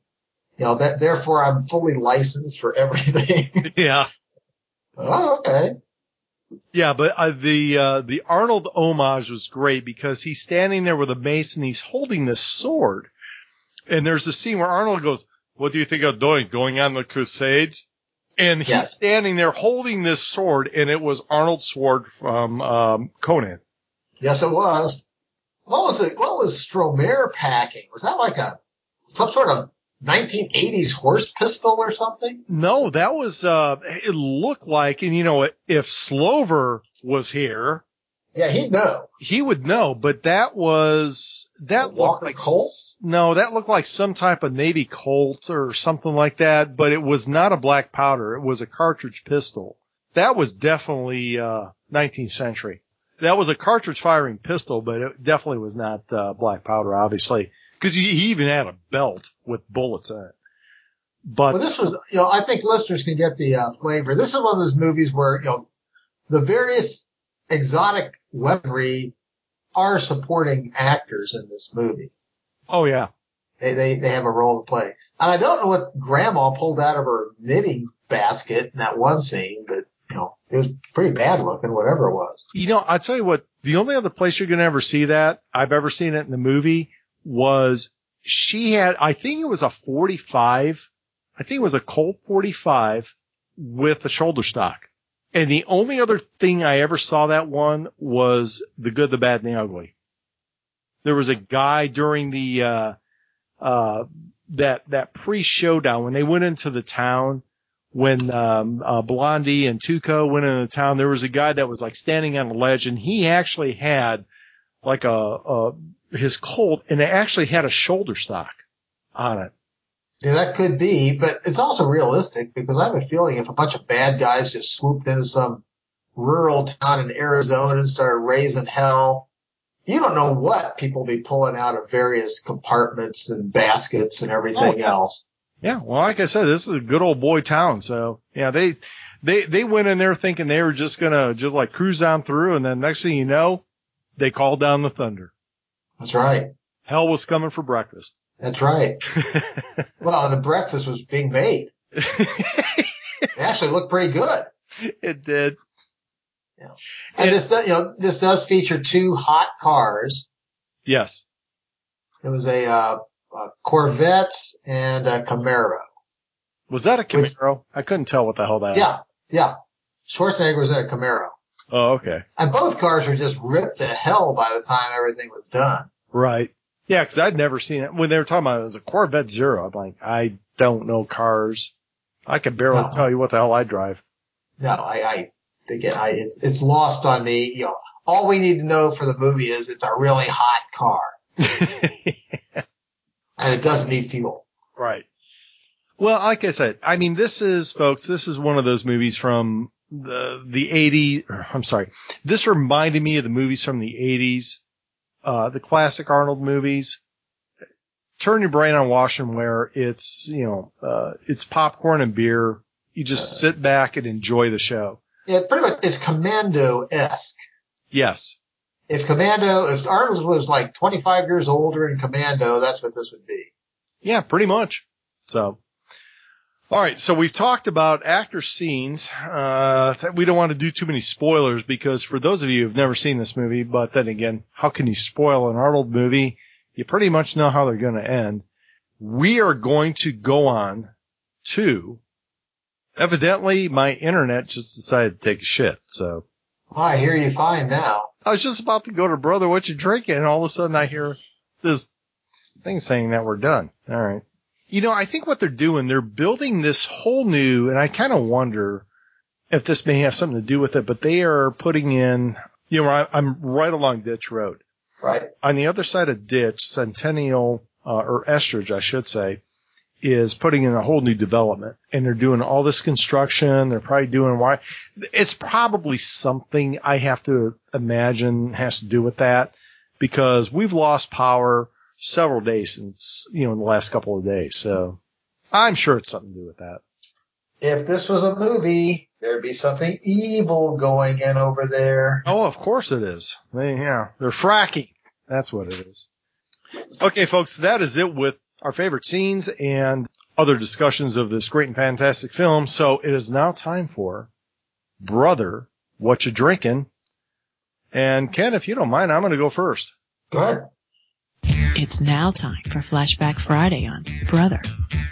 S3: you know that therefore I'm fully licensed for everything.
S2: Yeah.
S3: oh, okay.
S2: Yeah, but uh, the uh, the Arnold homage was great because he's standing there with a mace and he's holding this sword. And there's a scene where Arnold goes, "What do you think of doing? Going on the Crusades?" And he's
S3: Yes.
S2: standing there holding this sword, and it was Arnold's sword from um, Conan.
S3: Yes, it was. What was it? What was Stormare packing? Was that like a some sort of 1980s horse pistol or something?
S2: No, that was uh, it looked like, and you know, if Slover was here,
S3: Yeah, he'd know.
S2: He would know, but that was that looked
S3: Walker
S2: like
S3: Colt?
S2: no, that looked like some type of Navy Colt or something like that. But it was not a black powder; it was a cartridge pistol. That was definitely uh, 19th century. That was a cartridge firing pistol, but it definitely was not uh, black powder, obviously, because he, he even had a belt with bullets in it. But
S3: Well, this was, you know, I think listeners can get the uh, flavor. This is one of those movies where, you know, the various exotic weaponry are supporting actors in this movie.
S2: oh yeah,
S3: They, they, they have a role to play. And I don't know what grandma pulled out of her knitting basket in that one scene, but, you know, it was pretty bad looking, whatever it was.
S2: You know, I'll tell you what, the only other place you're going to ever see that, I've ever seen it in the movie, was she had, I think it was a 45, I think it was a Colt 45 with a shoulder stock. And the only other thing I ever saw that one was The Good, the Bad, and the Ugly. There was a guy during the, uh, uh, that, that pre-showdown when they went into the town when um, uh, Blondie and Tuco went into town, there was a guy that was like standing on a ledge, and he actually had like a, a his Colt, and it actually had a shoulder stock on it.
S3: Yeah, that could be, but it's also realistic because I have a feeling if a bunch of bad guys just swooped into some rural town in Arizona and started raising hell, you don't know what people be pulling out of various compartments and baskets and everything
S2: Oh,
S3: else.
S2: Yeah, well, like I said, this is a good old boy town, so yeah, they they they went in there thinking they were just gonna just like cruise on through, and then next thing you know, they called down the thunder.
S3: That's right.
S2: Hell was coming for breakfast.
S3: That's right. well, the breakfast was being made. It actually looked pretty good.
S2: it did.
S3: And
S2: And-
S3: this, does- you know, this does feature two hot cars.
S2: Yes.
S3: It was a, uh, a Corvette and a Camaro.
S2: Was that a
S3: Which-
S2: Camaro? I couldn't tell what the hell that. Was.
S3: Yeah, yeah. Schwarzenegger was in a Camaro.
S2: Oh, okay.
S3: And both cars were just ripped to hell by the time everything was done.
S2: Right. Yeah, because I'd never seen it. When they were talking about it, it was a Corvette Zero, I'm like, I don't know cars. I could barely
S3: No.
S2: tell you what the hell I drive.
S3: No, I, I again, I, it's, it's lost on me. You know, all we need to know for the movie is it's a really hot car and it doesn't need fuel.
S2: right. Well, like I said, I mean, this is, folks, this is one of those movies from the, the 80s, I'm sorry. This reminded me of the movies from the 80s, uh, the classic Arnold movies. Turn your brain on washing where it's, you know, uh, it's popcorn and beer. You just sit back and enjoy the show.
S3: It pretty much is Commando-esque.
S2: Yes.
S3: If Commando, if Arnold was like 25 years older in Commando, that's what this would be.
S2: Yeah, pretty much. So, all right. So we've talked about actor scenes. Uh, we don't want to do too many spoilers because for those of you who've never seen this movie, but then again, how can you spoil an Arnold movie? You pretty much know how they're going to end. We are going to go on to, evidently my internet just decided to take a shit. So
S3: Well, I hear you fine now.
S2: I was just about to go to brother, what you drinking? And all of a sudden I hear this thing saying that we're done. All right. You know, I think what they're doing, they're building this whole new, and I kind of wonder if this may have something to do with it, but they are putting in, you know, I, I'm right along Ditch Road.
S3: Right.
S2: On the other side of Ditch, Centennial, uh, or Estridge, I should say, is putting in a whole new development and they're doing all this construction. They're probably doing why it's probably something I have to imagine has to do with that because we've lost power several days since, you know, in the last couple of days. So I'm sure it's something to do with that.
S3: If this was a movie, there'd be something evil going in over there.
S2: Oh, of course it is. They, yeah, they're fracking. That's what it is. Okay, folks, that is it with our favorite scenes and other discussions of this great and fantastic film. So it is now time for Brother, What You Drinking? And Ken, if you don't mind, I'm going to go first.
S3: Go ahead.
S4: It's now time for Flashback Friday on Brother,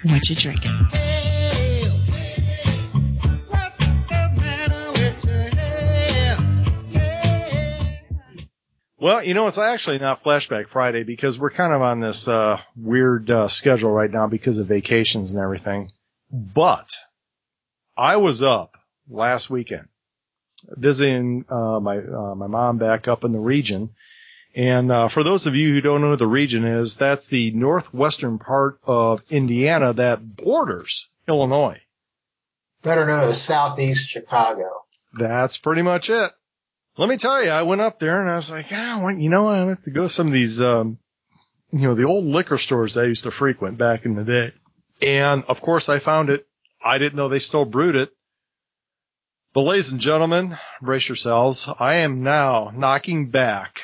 S4: What You Drinking?
S2: Well, you know, it's actually not Flashback Friday because we're kind of on this uh, weird uh, schedule right now because of vacations and everything. But I was up last weekend visiting uh, my uh, my mom back up in the region. And uh, for those of you who don't know what the region is, that's the northwestern part of Indiana that borders Illinois.
S3: Better known as Southeast Chicago.
S2: That's pretty much it. Let me tell you, I went up there and I was like, ah, well, you know, I have to go to some of these, um, you know, the old liquor stores I used to frequent back in the day. And of course I found it. I didn't know they still brewed it. But ladies and gentlemen, brace yourselves. I am now knocking back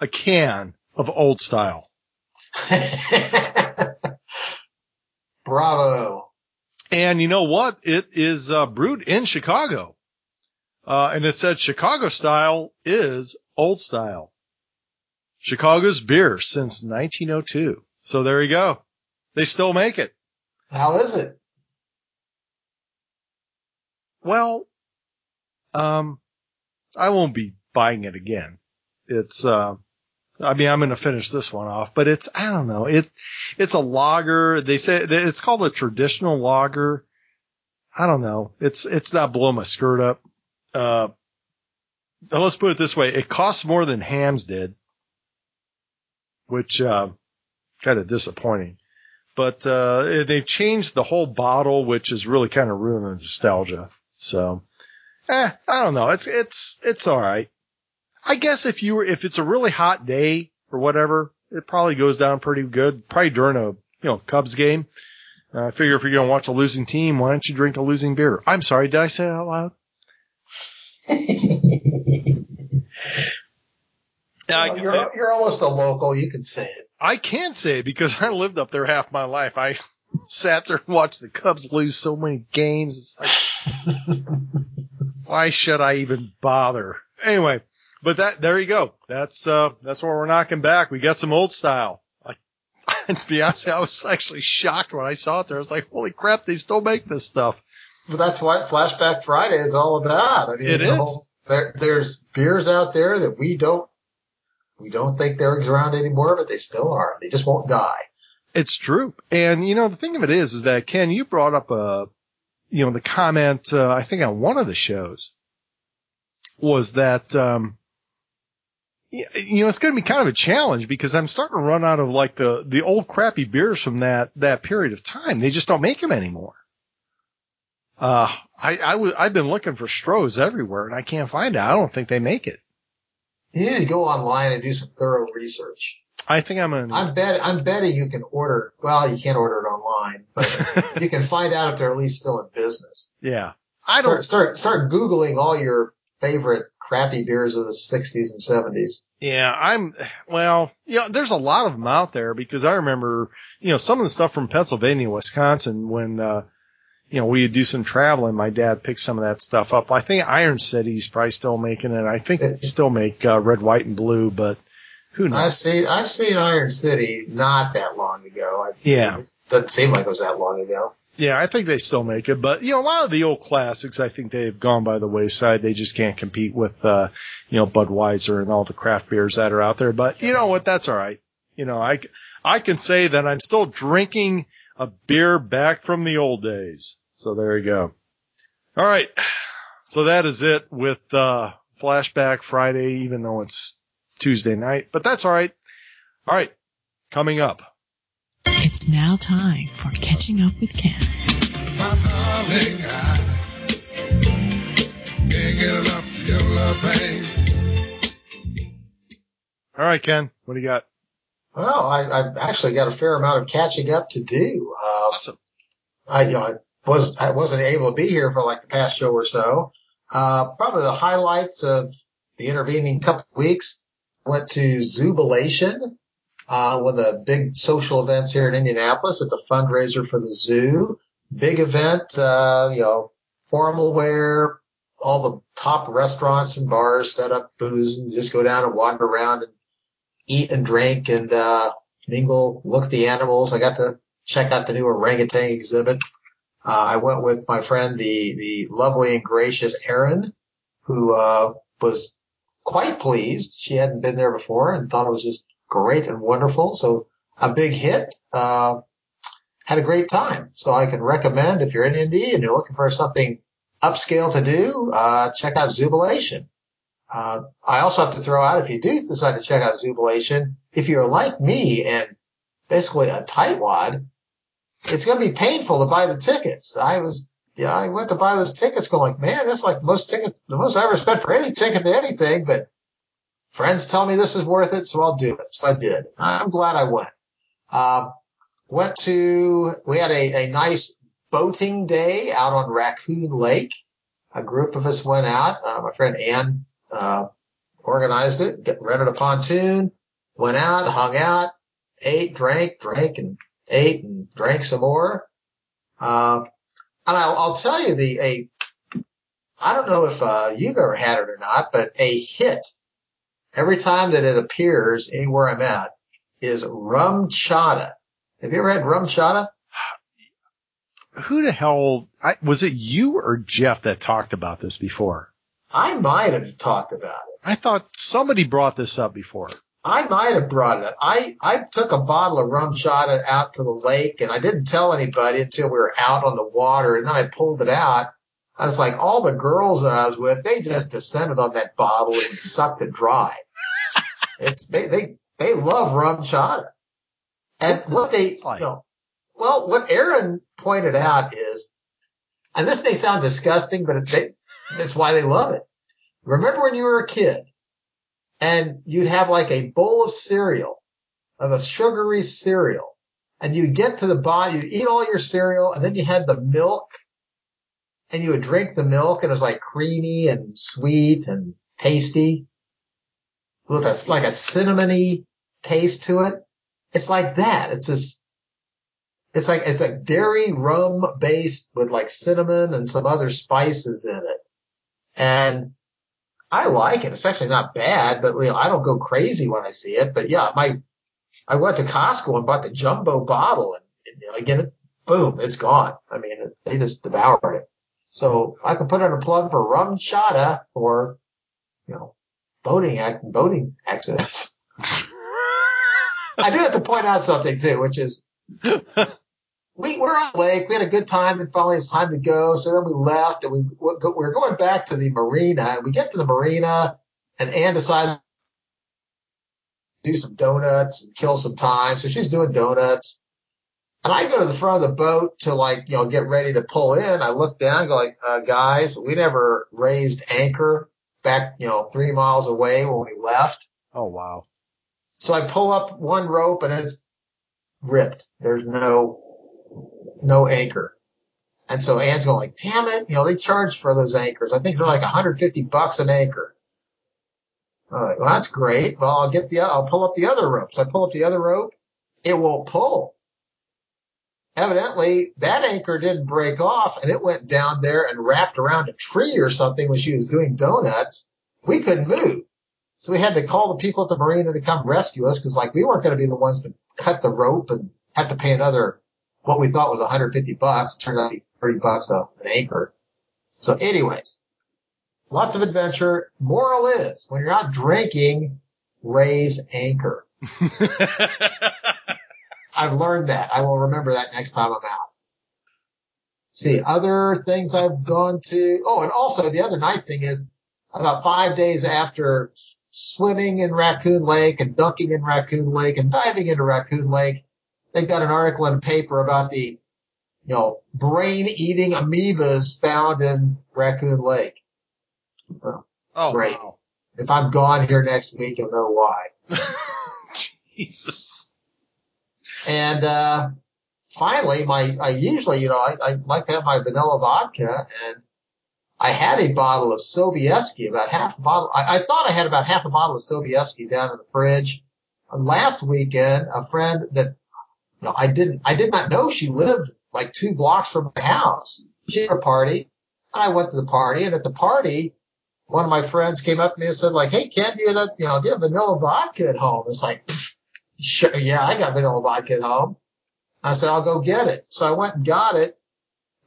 S2: a can of old style.
S3: Bravo.
S2: And you know what? It is uh, brewed in Chicago. Uh, and it said Chicago style is old style. Chicago's beer since 1902. So there you go. They still make it.
S3: How is it?
S2: Well, um, I won't be buying it again. It's, uh, I mean, I'm going to finish this one off, but it's, I don't know. It, it's a lager. They say it's called a traditional lager. I don't know. It's, it's not blowing my skirt up. Uh, let's put it this way. It costs more than Hamm's did, which, uh, kind of disappointing. But, uh, they've changed the whole bottle, which is really kind of ruining nostalgia. So, eh, I don't know. It's, it's, it's all right. I guess if you were, if it's a really hot day or whatever, it probably goes down pretty good. Probably during a, you know, Cubs game. Uh, I figure if you're going to watch a losing team, why don't you drink a losing beer? I'm sorry. Did I say that out loud?
S3: yeah, I can you're, say it. you're almost a local. You can say it.
S2: I can't say it because I lived up there half my life. I sat there and watched the Cubs lose so many games. It's like, why should I even bother? Anyway, but that, there you go. That's, uh, that's where we're knocking back. We got some old style. I, to be honest, I was actually shocked when I saw it there. I was like, holy crap, they still make this stuff.
S3: But that's what Flashback Friday is all about. I mean,
S2: it is. Whole,
S3: there, there's beers out there that we don't, we don't think they're around anymore, but they still are. They just won't die.
S2: It's true. And you know, the thing of it is, is that Ken, you brought up a, you know, the comment, uh, I think on one of the shows was that, um, you know, it's going to be kind of a challenge because I'm starting to run out of like the, the old crappy beers from that, that period of time. They just don't make them anymore. Uh, I, I w- I've been looking for Stroh's everywhere and I can't find it. I don't think they make it.
S3: You need to go online and do some thorough research.
S2: I think I'm gonna.
S3: I'm bet. I'm betting you can order. Well, you can't order it online, but you can find out if they're at least still in business.
S2: Yeah,
S3: I don't start start, start googling all your favorite crappy beers of the 60s and 70s.
S2: Yeah, I'm, well, you know, there's a lot of them out there because I remember, you know, some of the stuff from Pennsylvania, Wisconsin when, uh, you know, we would do some traveling. My dad picked some of that stuff up. I think Iron City's probably still making it. I think they still make, uh, red, white, and blue, but who knows?
S3: I've seen, I've seen Iron City not that long ago.
S2: I, yeah. It
S3: doesn't seem like it was that long ago.
S2: Yeah, I think they still make it, but you know, a lot of the old classics, I think they've gone by the wayside. They just can't compete with, uh, you know, Budweiser and all the craft beers that are out there. But you know what? That's all right. You know, I, I can say that I'm still drinking a beer back from the old days. So there you go. All right. So that is it with, uh, Flashback Friday, even though it's Tuesday night, but that's all right. All right. Coming up.
S4: It's now time for catching up with Ken.
S2: All right, Ken, what do you got?
S3: Well, I, have actually got a fair amount of catching up to do.
S2: Uh, awesome.
S3: I, you know, I was I wasn't able to be here for like the past show or so. Uh, probably the highlights of the intervening couple of weeks. Went to Zoobilation uh, one of the big social events here in Indianapolis. It's a fundraiser for the zoo. Big event, uh, you know, formal wear, all the top restaurants and bars set up booze and just go down and wander around and eat and drink and, uh, mingle, look at the animals. I got to check out the new orangutan exhibit. Uh, I went with my friend, the, the lovely and gracious Erin, who, uh, was quite pleased. She hadn't been there before and thought it was just great and wonderful. So a big hit. Uh, had a great time. So I can recommend if you're in Indy and you're looking for something upscale to do, uh, check out Zoobilation. Uh, I also have to throw out if you do decide to check out Zoobilation, if you're like me and basically a tightwad, it's going to be painful to buy the tickets. I was, yeah, I went to buy those tickets going like, man, that's like most tickets, the most I ever spent for any ticket to anything, but friends tell me this is worth it, so I'll do it. So I did. I'm glad I went. Um, went to, we had a, a nice boating day out on Raccoon Lake. A group of us went out. Uh, my friend Ann, uh, organized it, rented a pontoon, went out, hung out, ate, drank, drank and ate and drank some more. Um, and I'll, I'll, tell you the, a, I don't know if, uh, you've ever had it or not, but a hit every time that it appears anywhere I'm at is RumChata. Have you ever had RumChata?
S2: Who the hell, I, was it you or Jeff that talked about this before?
S3: I might have talked about it.
S2: I thought somebody brought this up before.
S3: I might have brought it. I, I took a bottle of RumChata out to the lake and I didn't tell anybody until we were out on the water and then I pulled it out. I was like, all the girls that I was with, they just descended on that bottle and sucked it dry. It's, they, they, they love RumChata. And
S2: What's
S3: what they,
S2: like?
S3: you know, well, what Erin pointed out is, and this may sound disgusting, but it, they, it's why they love it. Remember when you were a kid and you'd have like a bowl of cereal, of a sugary cereal, and you'd get to the bottom, you'd eat all your cereal, and then you had the milk, and you would drink the milk, and it was like creamy and sweet and tasty, with a, like a cinnamony taste to it. It's like that. It's this, it's like, it's like dairy rum based with like cinnamon and some other spices in it. And I like it. It's actually not bad, but you know, I don't go crazy when I see it. But yeah, my, I went to Costco and bought the jumbo bottle and, and you know, again, it, boom, it's gone. I mean, it, they just devoured it. So I can put in a plug for RumChata or, you know, boating boating accidents. I do have to point out something too, which is we were on lake. We had a good time. Then finally it's time to go. So then we left and we, we were going back to the marina and we get to the marina and Ann decided to do some donuts and kill some time. So she's doing donuts and I go to the front of the boat to like, you know, get ready to pull in. I look down go like, uh, guys, we never raised anchor back, you know, three miles away when we left.
S2: Oh, wow.
S3: So I pull up one rope and it's ripped. There's no, no anchor. And so Ann's going like, damn it, you know, they charge for those anchors. I think they're like 150 bucks an anchor. I'm like, well, that's great. Well, I'll get the, I'll pull up the other rope. So I pull up the other rope. It won't pull. Evidently that anchor didn't break off and it went down there and wrapped around a tree or something when she was doing donuts. We couldn't move. So we had to call the people at the marina to come rescue us because like we weren't going to be the ones to cut the rope and have to pay another, what we thought was 150 bucks. Turned out to be 30 bucks an anchor. So anyways, lots of adventure. Moral is when you're out drinking, raise anchor. I've learned that. I will remember that next time I'm out. See, other things I've gone to. Oh, and also the other nice thing is about five days after swimming in Raccoon Lake and dunking in Raccoon Lake and diving into Raccoon Lake, they've got an article in the paper about the, you know, brain eating amoebas found in Raccoon Lake. So
S2: Oh,
S3: Great.
S2: wow.
S3: if I'm gone here next week, you'll know why.
S2: Jesus.
S3: And, uh, finally, my, I usually, you know, I, I like to have my vanilla vodka and I had a bottle of Sobieski, about half a bottle. I, I thought I had about half a bottle of Sobieski down in the fridge. Last weekend, a friend that, you know, I didn't, I did not know she lived like two blocks from my house. She had a party and I went to the party and at the party, one of my friends came up to me and said like, Hey, Ken, do you have, you know, do you have vanilla vodka at home? It's like, sure. Yeah, I got vanilla vodka at home. I said, I'll go get it. So I went and got it.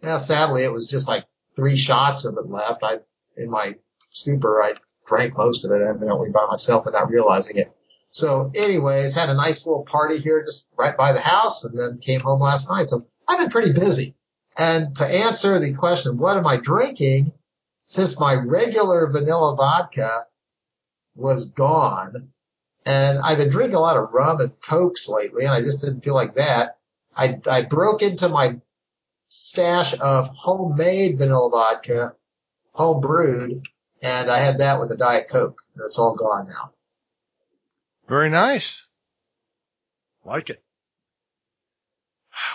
S3: Now, sadly, it was just like three shots of it left. I, in my stupor, I drank most of it evidently by myself without realizing it. So anyways, had a nice little party here just right by the house and then came home last night. So I've been pretty busy. And to answer the question, what am I drinking? Since my regular vanilla vodka was gone and I've been drinking a lot of rum and cokes lately and I just didn't feel like that. I, I broke into my stash of homemade vanilla vodka, home brewed, and I had that with a Diet Coke. It's all gone now.
S2: Very nice. Like it.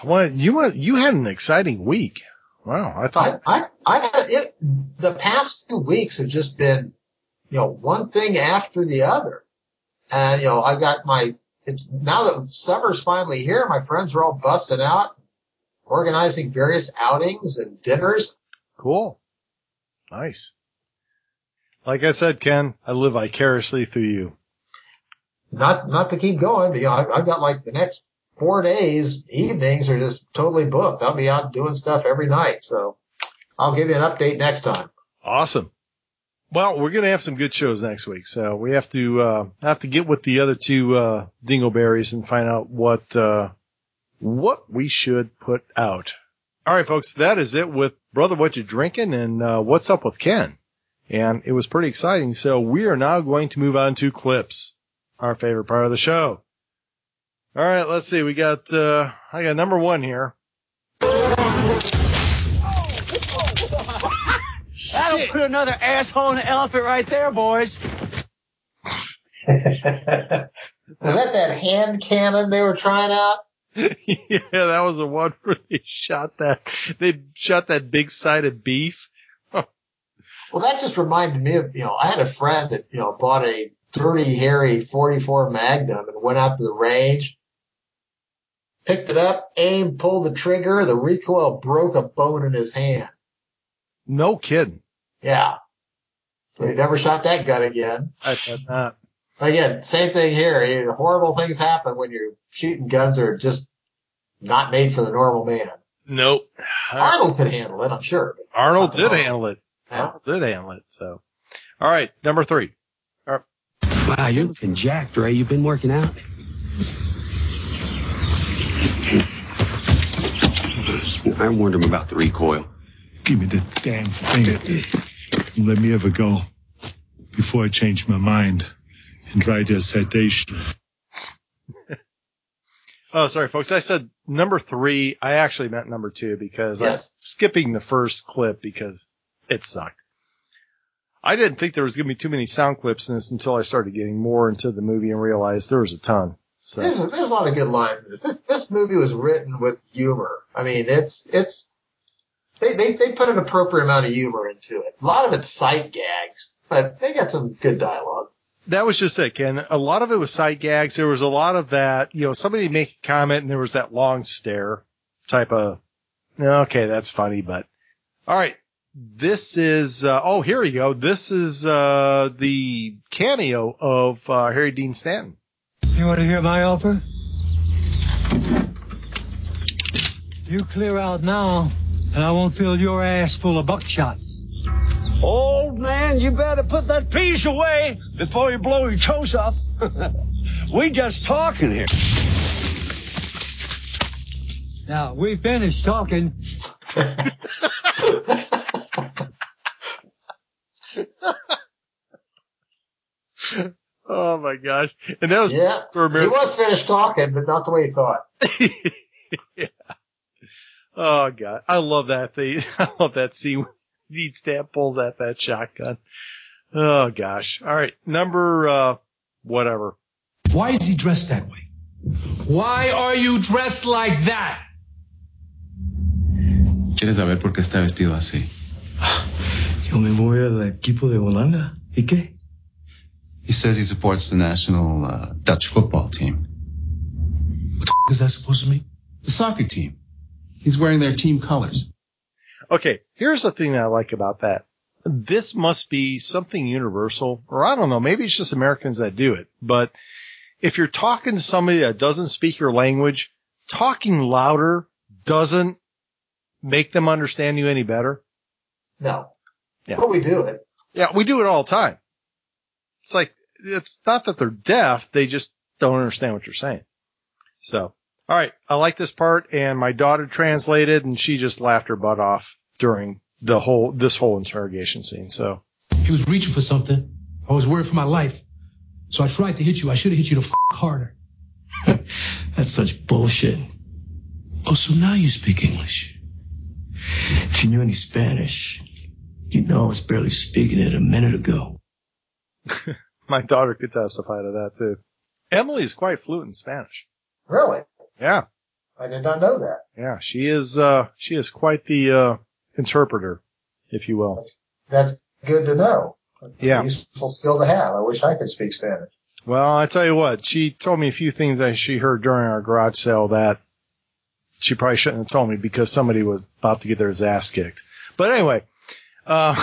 S2: Well, you you had an exciting week. Wow, I thought
S3: I, I, I had it. The past two weeks have just been, you know, one thing after the other, and you know, I've got my. It's now that summer's finally here. My friends are all busting out, organizing various outings and dinners.
S2: Cool. Nice. Like I said, Ken, I live vicariously through you.
S3: Not, not to keep going, but you know, I've, I've got like the next four days, evenings are just totally booked. I'll be out doing stuff every night. So I'll give you an update next time.
S2: Awesome. Well, we're going to have some good shows next week. So we have to, uh, have to get with the other two, uh, dingleberries and find out what, uh, what we should put out. All right, folks, that is it with brother, what you drinking and, uh, what's up with Ken. And it was pretty exciting. So we are now going to move on to clips, our favorite part of the show. All right, let's see. We got, uh, I got number one here.
S5: That'll put another asshole in the elephant right there, boys.
S3: Was that that hand cannon they were trying out?
S2: yeah, that was the one where they shot that, they shot that big side of beef.
S3: Well, that just reminded me of, you know, I had a friend that, you know, bought a dirty, hairy 44 Magnum and went out to the range, picked it up, aimed, pulled the trigger, the recoil broke a bone in his hand.
S2: No kidding.
S3: Yeah. So he never shot that gun again.
S2: I bet not.
S3: Again, same thing here. You know, Horrible things happen when you're shooting guns that are just not made for the normal man.
S2: Nope.
S3: Arnold could handle it, I'm sure.
S2: Arnold did
S3: normal.
S2: handle it.
S3: Yeah.
S2: Arnold did handle it. So, all right, number three.
S6: Wow, you're looking jacked, Ray. You've been working out. I warned him about the recoil.
S7: Give me the damn thing. And let me ever go before I change my mind and write a citation.
S2: Oh, sorry, folks. I said number three. I actually meant number two because I'm skipping the first clip because it sucked. I didn't think there was going to be too many sound clips in this until I started getting more into the movie and realized there was a ton. So,
S3: There's a, there's a lot of good lines in this. this. This movie was written with humor. I mean, it's, it's, they, they, they put an appropriate amount of humor into it. A lot of it's sight gags, but they got some good dialogue.
S2: that was just it, Ken. A lot of it was sight gags. There was a lot of that, you know, somebody make a comment and there was that long stare type of, okay, that's funny, but all right. This is, uh, oh, here we go. This is, uh, the cameo of, uh, Harry Dean Stanton.
S5: You want to hear my offer? You clear out now, and I won't fill your ass full of buckshot. Old man, you better put that piece away before you blow your toes off. we just talking here. Now, we finished talking.
S2: Oh my gosh. And that was
S3: Yeah.
S2: for
S3: He was finished talking, but not the way he thought.
S2: Oh god. I love that thing. I love that scene when Dean Stanton pulls out that shotgun. Oh gosh. All right. Number, uh, whatever.
S1: Why is he dressed that way? Why are you dressed like that?
S8: ¿Quieres saber por qué está vestido así?
S9: Yo me voy al equipo de Holanda. ¿Y qué?
S8: He says he supports the national uh, Dutch football team.
S1: What the f- is that supposed to mean?
S8: The soccer team. He's wearing their team colors.
S2: Okay. Here's the thing that I like about that. This must be something universal, or I don't know, maybe it's just Americans that do it, but if you're talking to somebody that doesn't speak your language, talking louder doesn't make them understand you any better.
S3: No.
S2: Yeah.
S3: But we do it.
S2: Yeah, we do it all the time. It's like, it's not that they're deaf, they just don't understand what you're saying. So, All right. I like this part and my daughter translated and she just laughed her butt off during the whole, this whole interrogation scene. So
S1: He was reaching for something. I was worried for my life. So I tried to hit you. I should have hit you the f- harder.
S9: That's such bullshit.
S6: Oh, so now you speak English.
S9: If you knew any Spanish, you'd know I was barely speaking it a minute ago.
S2: my daughter could testify to that too. Emily is quite fluent in Spanish.
S3: Really?
S2: Yeah.
S3: I did not know that.
S2: Yeah. She is, uh, she is quite the, uh, interpreter, if you will.
S3: That's good to know. That's a
S2: Yeah.
S3: useful skill to have. I wish I could speak Spanish.
S2: Well, I tell you what, she told me a few things that she heard during our garage sale that she probably shouldn't have told me because somebody was about to get their ass kicked. But anyway, uh,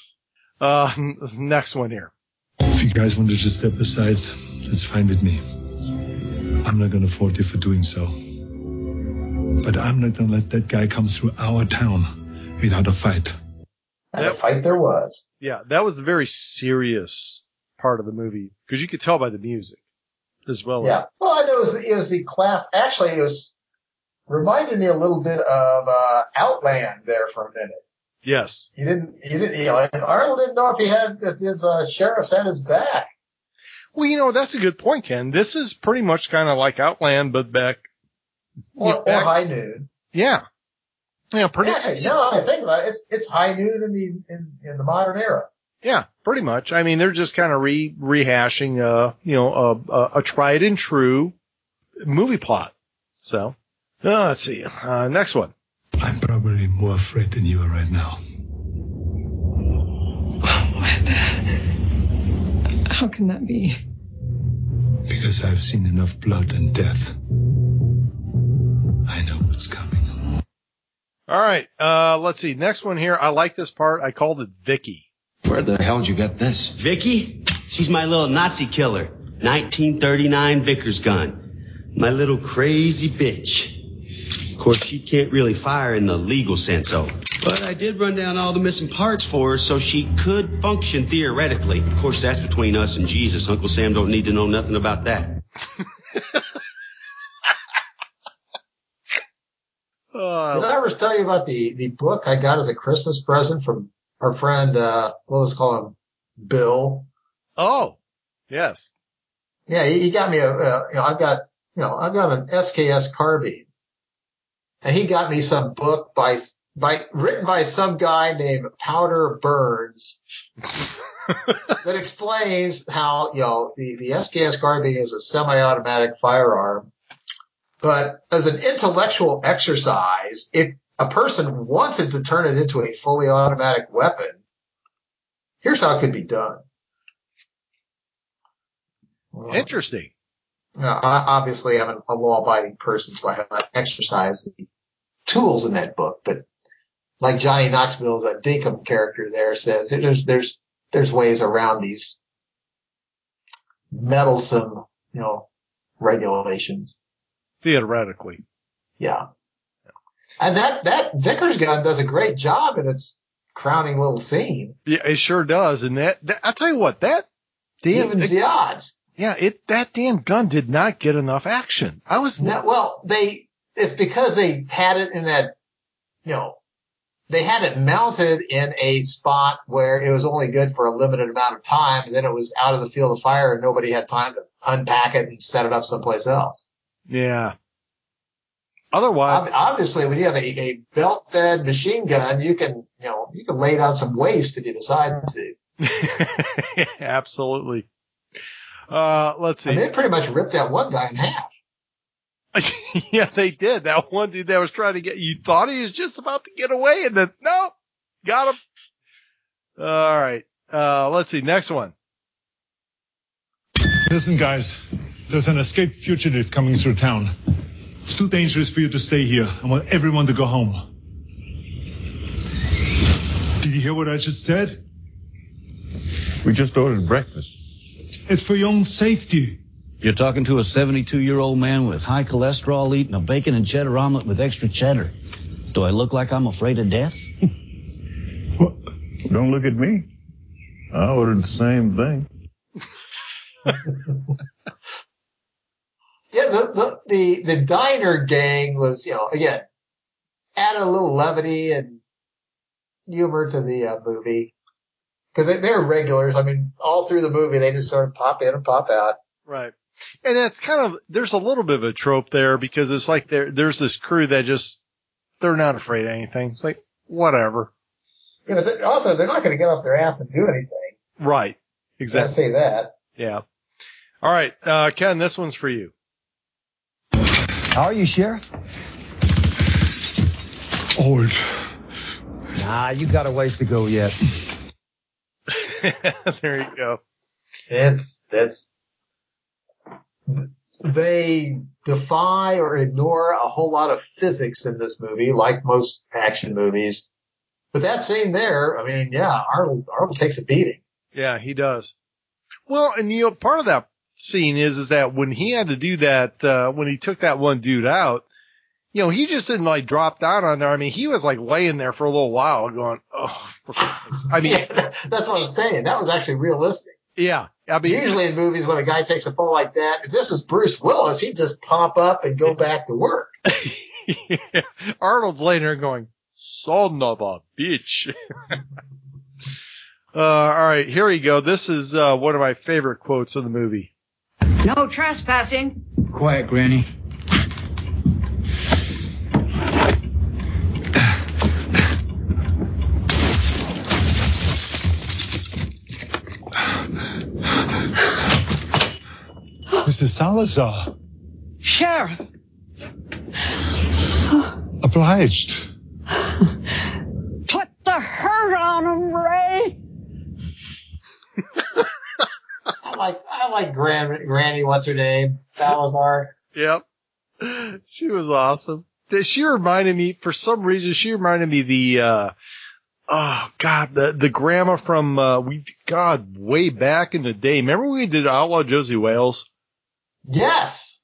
S2: uh, next one here.
S7: If you guys want to just step aside, that's fine with me. I'm not going to fault you for doing so. But I'm not going to let that guy come through our town without a fight.
S3: And a fight there was.
S2: Yeah, that was the very serious part of the movie because you could tell by the music as well.
S3: Yeah. Well, I know it was, it was the class. Actually, it was reminded me a little bit of uh, Outland there for a minute.
S2: Yes.
S3: He didn't. He didn't. You know, Arnold didn't know if he had if his uh, sheriffs had his back.
S2: Well, you know, that's a good point, Ken. This is pretty much kind of like Outland, but back.
S3: Or,
S2: Yeah,
S3: or
S2: back-
S3: High Noon.
S2: Yeah. Yeah, pretty.
S3: Yeah, no, I think about it. It's it's High Noon in the in, in the modern era.
S2: Yeah, pretty much. I mean, they're just kind of re rehashing, uh, you know, a, a, a tried and true movie plot. So, uh, let's see. Uh, next one.
S7: I'm probably more afraid than you are right now.
S10: How can that be?
S7: Because I've seen enough blood and death. I know what's coming.
S2: All right. Uh, let's see. Next one here. I like this part. I called it Vicky.
S8: Where the hell did you get this?
S6: Vicky? She's my little Nazi killer. 1939 Vickers gun. My little crazy bitch. Of course, she can't really fire in the legal sense, though. But I did run down all the missing parts for her so she could function theoretically. Of course, that's between us and Jesus. Uncle Sam don't need to know nothing about that.
S2: Uh,
S3: Did I ever tell you about the the book I got as a Christmas present from our friend? uh well, let's call him Bill.
S2: oh, yes.
S3: Yeah, he, he got me a. Uh, you know, I got you know I've got an SKS carbine, and he got me some book by by written by some guy named Powder Burns that explains how you know the the SKS carbine is a semi-automatic firearm, but as an intellectual exercise, if a person wanted to turn it into a fully automatic weapon, here's how it could be done.
S2: Interesting.
S3: You know, obviously I'm a law-abiding person, so I have not exercised the tools in that book. But like Johnny Knoxville's a Dinkum character there says, there's there's there's ways around these meddlesome, you know, regulations.
S2: Theoretically.
S3: Yeah, and that that Vickers gun does a great job in its crowning little scene.
S2: Yeah, it sure does. And that, that I tell you what, that
S3: Evens the odds.
S2: Yeah, it, that damn gun did not get enough action. I was,
S3: No, well, they, it's because they had it in that, you know, they had it mounted in a spot where it was only good for a limited amount of time and then it was out of the field of fire and nobody had time to unpack it and set it up someplace else.
S2: yeah. Otherwise,
S3: Ob- Obviously, when you have a, a belt fed machine gun, you can, you know, you can lay down some waste if you decide to.
S2: absolutely. Uh, let's
S3: I mean,
S2: see.
S3: it pretty much ripped that one guy in half.
S2: yeah, they did. That one dude that was trying to get, you thought he was just about to get away and then, nope, got him. All right. Uh, let's see. Next one.
S7: Listen, guys, there's an escaped fugitive coming through town. It's too dangerous for you to stay here. I want everyone to go home. Did you hear what I just said?
S11: We just ordered breakfast.
S7: It's for your own safety.
S12: You're talking to a 72 year old man with high cholesterol eating a bacon and cheddar omelet with extra cheddar. Do I look like I'm afraid of death? What?
S11: Don't look at me. I ordered the same thing.
S3: Yeah, the, the, the, the diner gang was, you know, again, added a little levity and humor to the uh, movie. Cause they, they're regulars. I mean, all through the movie, they just sort of pop in and pop out.
S2: Right. And that's kind of, there's a little bit of a trope there because it's like there, there's this crew that just, they're not afraid of anything. It's like, whatever.
S3: Yeah, but they're, also, they're not going to get off their ass and do anything.
S2: Right. Exactly.
S3: I say that.
S2: Yeah. All right. Uh, Ken, this one's for you.
S13: How are you, Sheriff?
S7: Old.
S13: Nah, you got a ways to go yet.
S2: there you go.
S3: It's, that's they defy or ignore a whole lot of physics in this movie, like most action movies. But that scene there, I mean, yeah, Arnold, Arnold takes a beating.
S2: Yeah, he does. Well, and you know, part of that scene is, is that when he had to do that, uh, when he took that one dude out, you know, he just didn't like drop down on there. I mean, he was like laying there for a little while going, oh, for I mean,
S3: That's what I was saying. That was actually realistic.
S2: yeah, I mean,
S3: Usually in movies, when a guy takes a fall like that, if this was Bruce Willis, he'd just pop up and go back to work.
S2: Arnold's laying there going, son of a bitch. uh, all right, here we go. This is, uh, one of my favorite quotes of the movie.
S14: No trespassing.
S5: Quiet, Granny.
S7: Mrs. Salazar.
S14: Sheriff.
S7: Obliged.
S14: Put the hurt on him, Ray.
S3: I like, I like Gran, Granny, what's her name? Salazar.
S2: Yep. She was awesome. She reminded me, for some reason, she reminded me the, uh, oh god, the, the grandma from, uh, we, god, way back in the day. Remember we did Outlaw Josey Wales?
S3: Yes.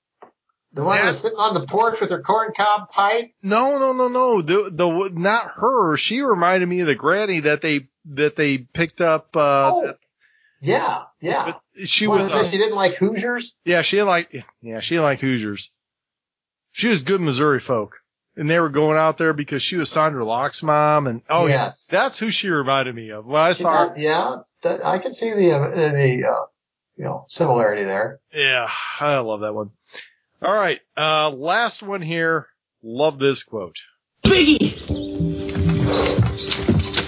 S3: The one that's sitting on the porch with her corn cob pipe.
S2: No, no, no, no. The, the, not her. She reminded me of the granny that they, that they picked up, uh,
S3: Oh. Yeah, yeah.
S2: she
S3: What
S2: was, uh?
S3: You didn't like Hoosiers?
S2: Yeah, she didn't like, yeah, she didn't like Hoosiers. She was good Missouri folk. And they were going out there because she was Sondra Locke's mom. And, oh,
S3: Yes.
S2: yeah, that's who she reminded me of. When I
S3: She
S2: saw her,
S3: yeah, that, I can see the, uh, the, uh, you know, similarity there.
S2: yeah, I love that one. All right. Uh, last one here. Love this quote.
S6: Biggie!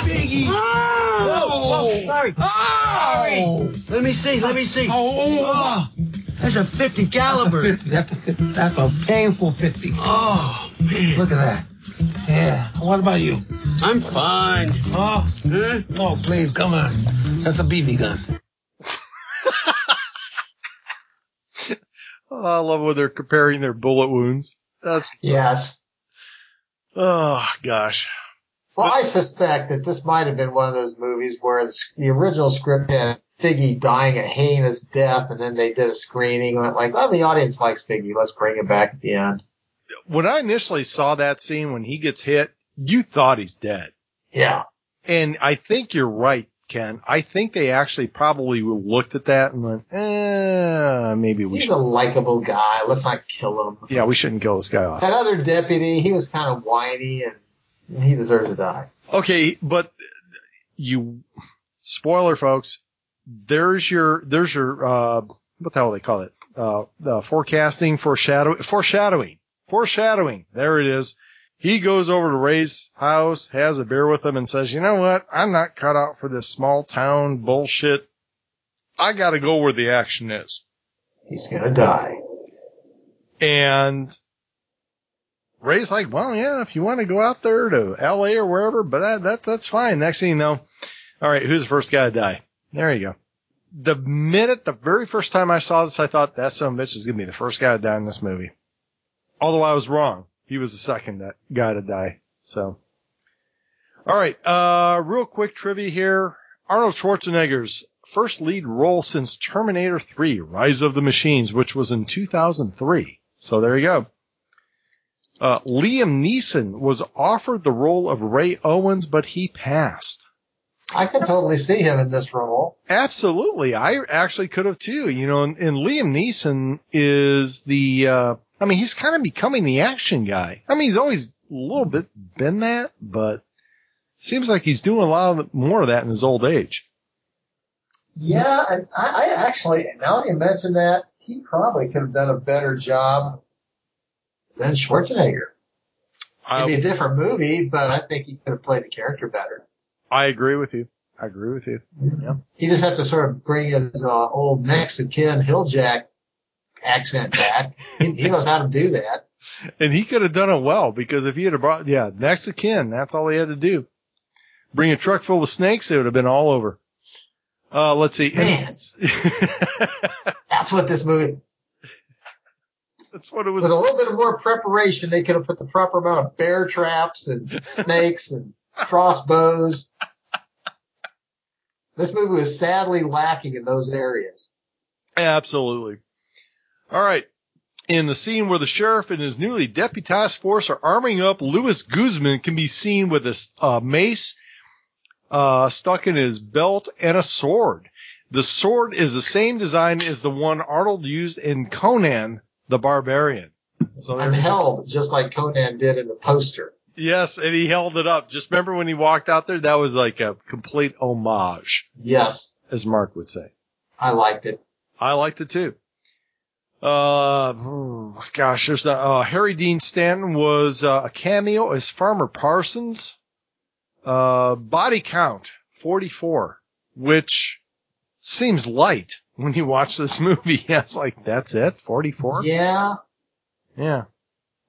S14: Biggie. Oh,
S6: Whoa, sorry. Sorry. Let me see, let me see. Oh, that's a 50 caliber.
S5: 50. That's, that's a painful 50.
S6: Oh, man.
S5: Look at that. Yeah. What about you?
S6: I'm fine.
S5: Oh,
S6: Huh?
S5: no, please, come on. That's a BB gun.
S2: Oh, I love when they're comparing their bullet wounds. That's,
S3: Yes.
S2: oh gosh.
S3: Well, I suspect that this might have been one of those movies where the, the original script had Figgy dying a heinous death, and then they did a screening and went like, "Oh, the audience likes Figgy. Let's bring him back at the end."
S2: When I initially saw that scene when he gets hit, you thought he's dead.
S3: Yeah.
S2: And I think you're right, Ken. I think they actually probably looked at that and went, eh, maybe we
S3: He's
S2: should.
S3: a likable guy. Let's not kill him.
S2: Yeah, we shouldn't kill this guy off.
S3: That other deputy, he was kind of whiny, and he deserves to die.
S2: Okay, but you, spoiler folks, there's your, there's your, uh, what the hell do they call it? Uh, uh forecasting, foreshadow, foreshadowing, foreshadowing. There it is. He goes over to Ray's house, has a beer with him and says, you know what? I'm not cut out for this small town bullshit. I gotta go where the action is.
S3: He's gonna die.
S2: And Ray's like, well, yeah, if you want to go out there to LA or wherever, but that, that, that's fine. Next thing you know, all right, who's the first guy to die? There you go. The minute, the very first time I saw this, I thought that son of a bitch is going to be the first guy to die in this movie. Although I was wrong. He was the second that guy to die. So, all right, uh, real quick trivia here. Arnold Schwarzenegger's first lead role since Terminator 3, Rise of the Machines, which was in 2003. So there you go. Uh, Liam Neeson was offered the role of Ray Owens, but he passed.
S3: I could totally see him in this role.
S2: Absolutely. I actually could have too, you know, and, and Liam Neeson is the, uh, I mean, he's kind of becoming the action guy. I mean, he's always a little bit been that, but seems like he's doing a lot of, more of that in his old age.
S3: Yeah, and I, I actually, now that you mention that, he probably could have done a better job than Schwarzenegger. It'd be a different movie, but I think he could have played the character better.
S2: I agree with you. I agree with you. Yeah.
S3: He just have to sort of bring his uh, old Mexican hilljack accent back. he, he knows how to do that.
S2: And he could have done it well because if he had brought, yeah, Mexican, that's all he had to do. Bring a truck full of snakes, it would have been all over. Uh, let's see.
S3: Man. That's what this movie.
S2: That's what it was.
S3: With a little bit more preparation, they could have put the proper amount of bear traps and snakes and crossbows. This movie was sadly lacking in those areas.
S2: Absolutely. All right. In the scene where the sheriff and his newly deputized force are arming up, Luis Guzman can be seen with a uh, mace uh, stuck in his belt and a sword. The sword is the same design as the one Arnold used in Conan the Barbarian.
S3: So and held just like Conan did in the poster.
S2: Yes, and he held it up. Just remember when he walked out there, that was like a complete homage.
S3: Yes.
S2: As Mark would say.
S3: I liked it.
S2: I liked it too. Uh, gosh, there's the, uh, Harry Dean Stanton was uh, a cameo as Farmer Parsons. Uh, body count, 44, which seems light when you watch this movie. I was like, that's it? 44?
S3: Yeah.
S2: Yeah.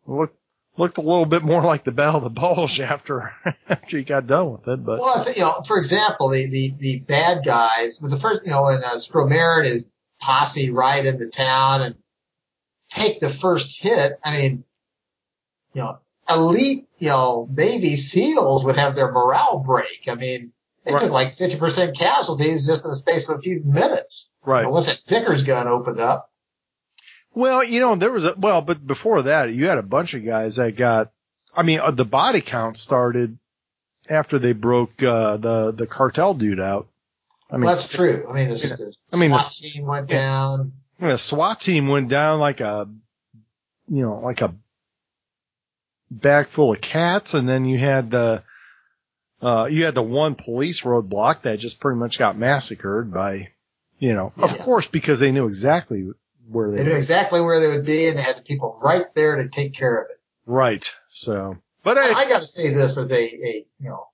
S2: Look, looked a little bit more like the Battle of the Bulge after, after you got done with it, but.
S3: Well, you know, for example, the, the, the bad guys, with the first, you know, when uh, Stormare and his posse ride into town and take the first hit, I mean, you know, elite, you know, Navy SEALs would have their morale break. I mean, they right. took like 50% casualties just in the space of a few minutes.
S2: Right.
S3: once that Vickers gun opened up.
S2: Well, you know, there was a, well, but before that, you had a bunch of guys that got, I mean, uh, the body count started after they broke, uh, the, the cartel dude out.
S3: I mean, well, that's true. I mean, the, the I mean, SWAT the, team went yeah, down.
S2: I mean, the SWAT team went down like a, you know, like a bag full of cats. And then you had the, uh, you had the one police roadblock that just pretty much got massacred by, you know, yeah. of course, because they knew exactly where they,
S3: they knew exactly where they would be and they had the people right there to take care of it.
S2: Right. So, but
S3: I, I got to say this as a, a, you know,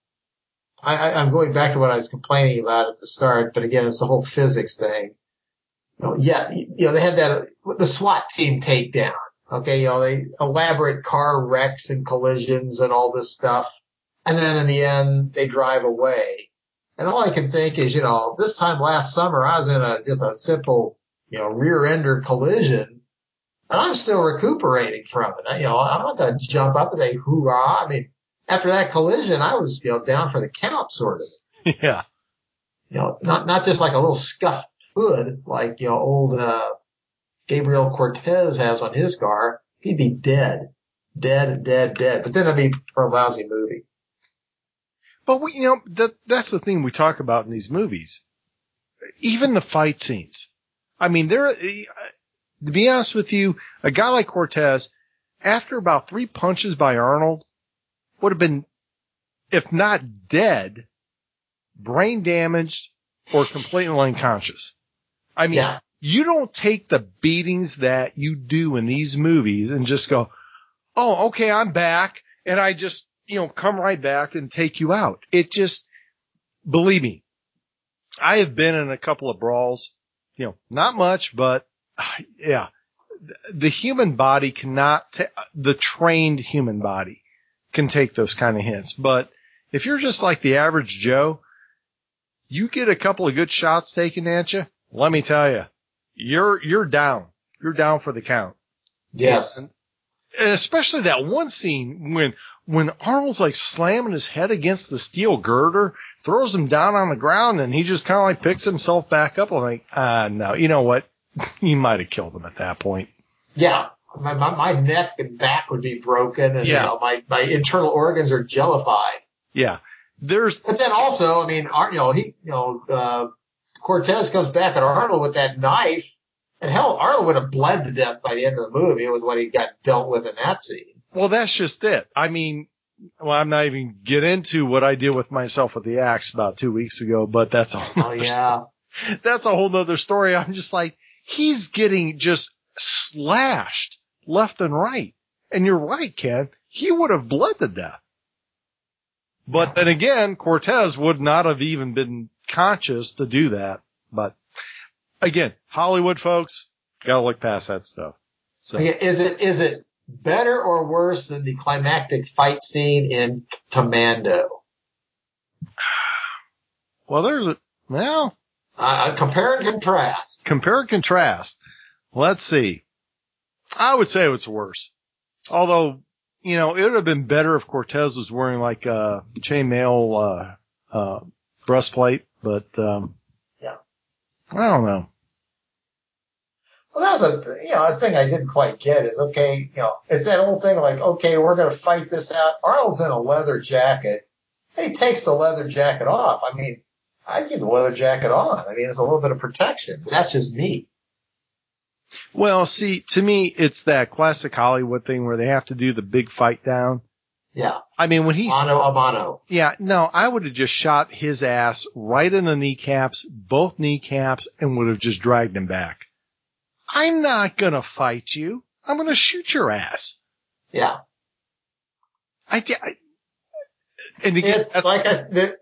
S3: I, I'm going back to what I was complaining about at the start, but again, it's the whole physics thing. Yeah, you know, they had that, uh, the SWAT team takedown. Okay. You know, they elaborate car wrecks and collisions and all this stuff. And then in the end, they drive away. And all I can think is, you know, this time last summer, I was in a, just a simple, you know, rear ender collision and I'm still recuperating from it. You know, I'm not going to jump up and say hoorah. I mean, after that collision, I was, you know, down for the count sort of.
S2: Yeah.
S3: You know, not, not just like a little scuffed hood like, you know, old, uh, Gabriel Cortez has on his car. He'd be dead, dead, dead, dead. But then it'd be for a lousy movie.
S2: But we, you know, that, that's the thing we talk about in these movies. Even the fight scenes. I mean, there, to be honest with you, a guy like Cortez, after about three punches by Arnold, would have been, if not dead, brain damaged or completely unconscious. I mean, yeah. you don't take the beatings that you do in these movies and just go, Oh, okay, I'm back. And I just you know, come right back and take you out. It just, believe me, I have been in a couple of brawls, you know, not much, but yeah, the human body cannot, ta- the trained human body can take those kind of hits. But if you're just like the average Joe, you get a couple of good shots taken at you. Let me tell you, you're, you're down. You're down for the count.
S3: Yes.
S2: And especially that one scene when when Arnold's like slamming his head against the steel girder, throws him down on the ground, and he just kind of like picks himself back up. I'm like, ah, no, you know what? you might have killed him at that point.
S3: Yeah. My, my, my neck and back would be broken and yeah. you know, my, my internal organs are jellified.
S2: Yeah. There's,
S3: but then also, I mean, you know, he, you know, uh, Cortez comes back at Arnold with that knife, and hell, Arnold would have bled to death by the end of the movie with what he got dealt with in that scene.
S2: well, that's just it. I mean, well, I'm not even get into what I did with myself with the axe about two weeks ago, but that's a whole
S3: Oh yeah,
S2: that's a whole nother story. I'm just like, he's getting just slashed left and right. And you're right, Ken. He would have bled to death. But then again, Cortez would not have even been conscious to do that. But again, Hollywood folks, gotta look past that stuff. So
S3: is it is it better or worse than the climactic fight scene in Commando?
S2: well, there's a, well,
S3: Uh, compare and contrast.
S2: compare and contrast. Let's see. I would say it's worse. Although, you know, it would have been better if Cortez was wearing like a chainmail, uh, uh, breastplate, but, um,
S3: Yeah.
S2: I don't know.
S3: Well, that was a you know a thing I didn't quite get is okay, you know, it's that old thing like okay, we're gonna fight this out. Arnold's in a leather jacket. And he takes the leather jacket off. I mean, I keep the leather jacket on. I mean, it's a little bit of protection. That's just me.
S2: Well, see, to me, it's that classic Hollywood thing where they have to do the big fight down.
S3: Yeah,
S2: I mean, when he's,
S3: mano a mano.
S2: yeah, no, I would have just shot his ass right in the kneecaps, both kneecaps, and would have just dragged him back. I'm not gonna fight you. I'm gonna shoot your ass.
S3: Yeah,
S2: I, I and again,
S3: it's like I the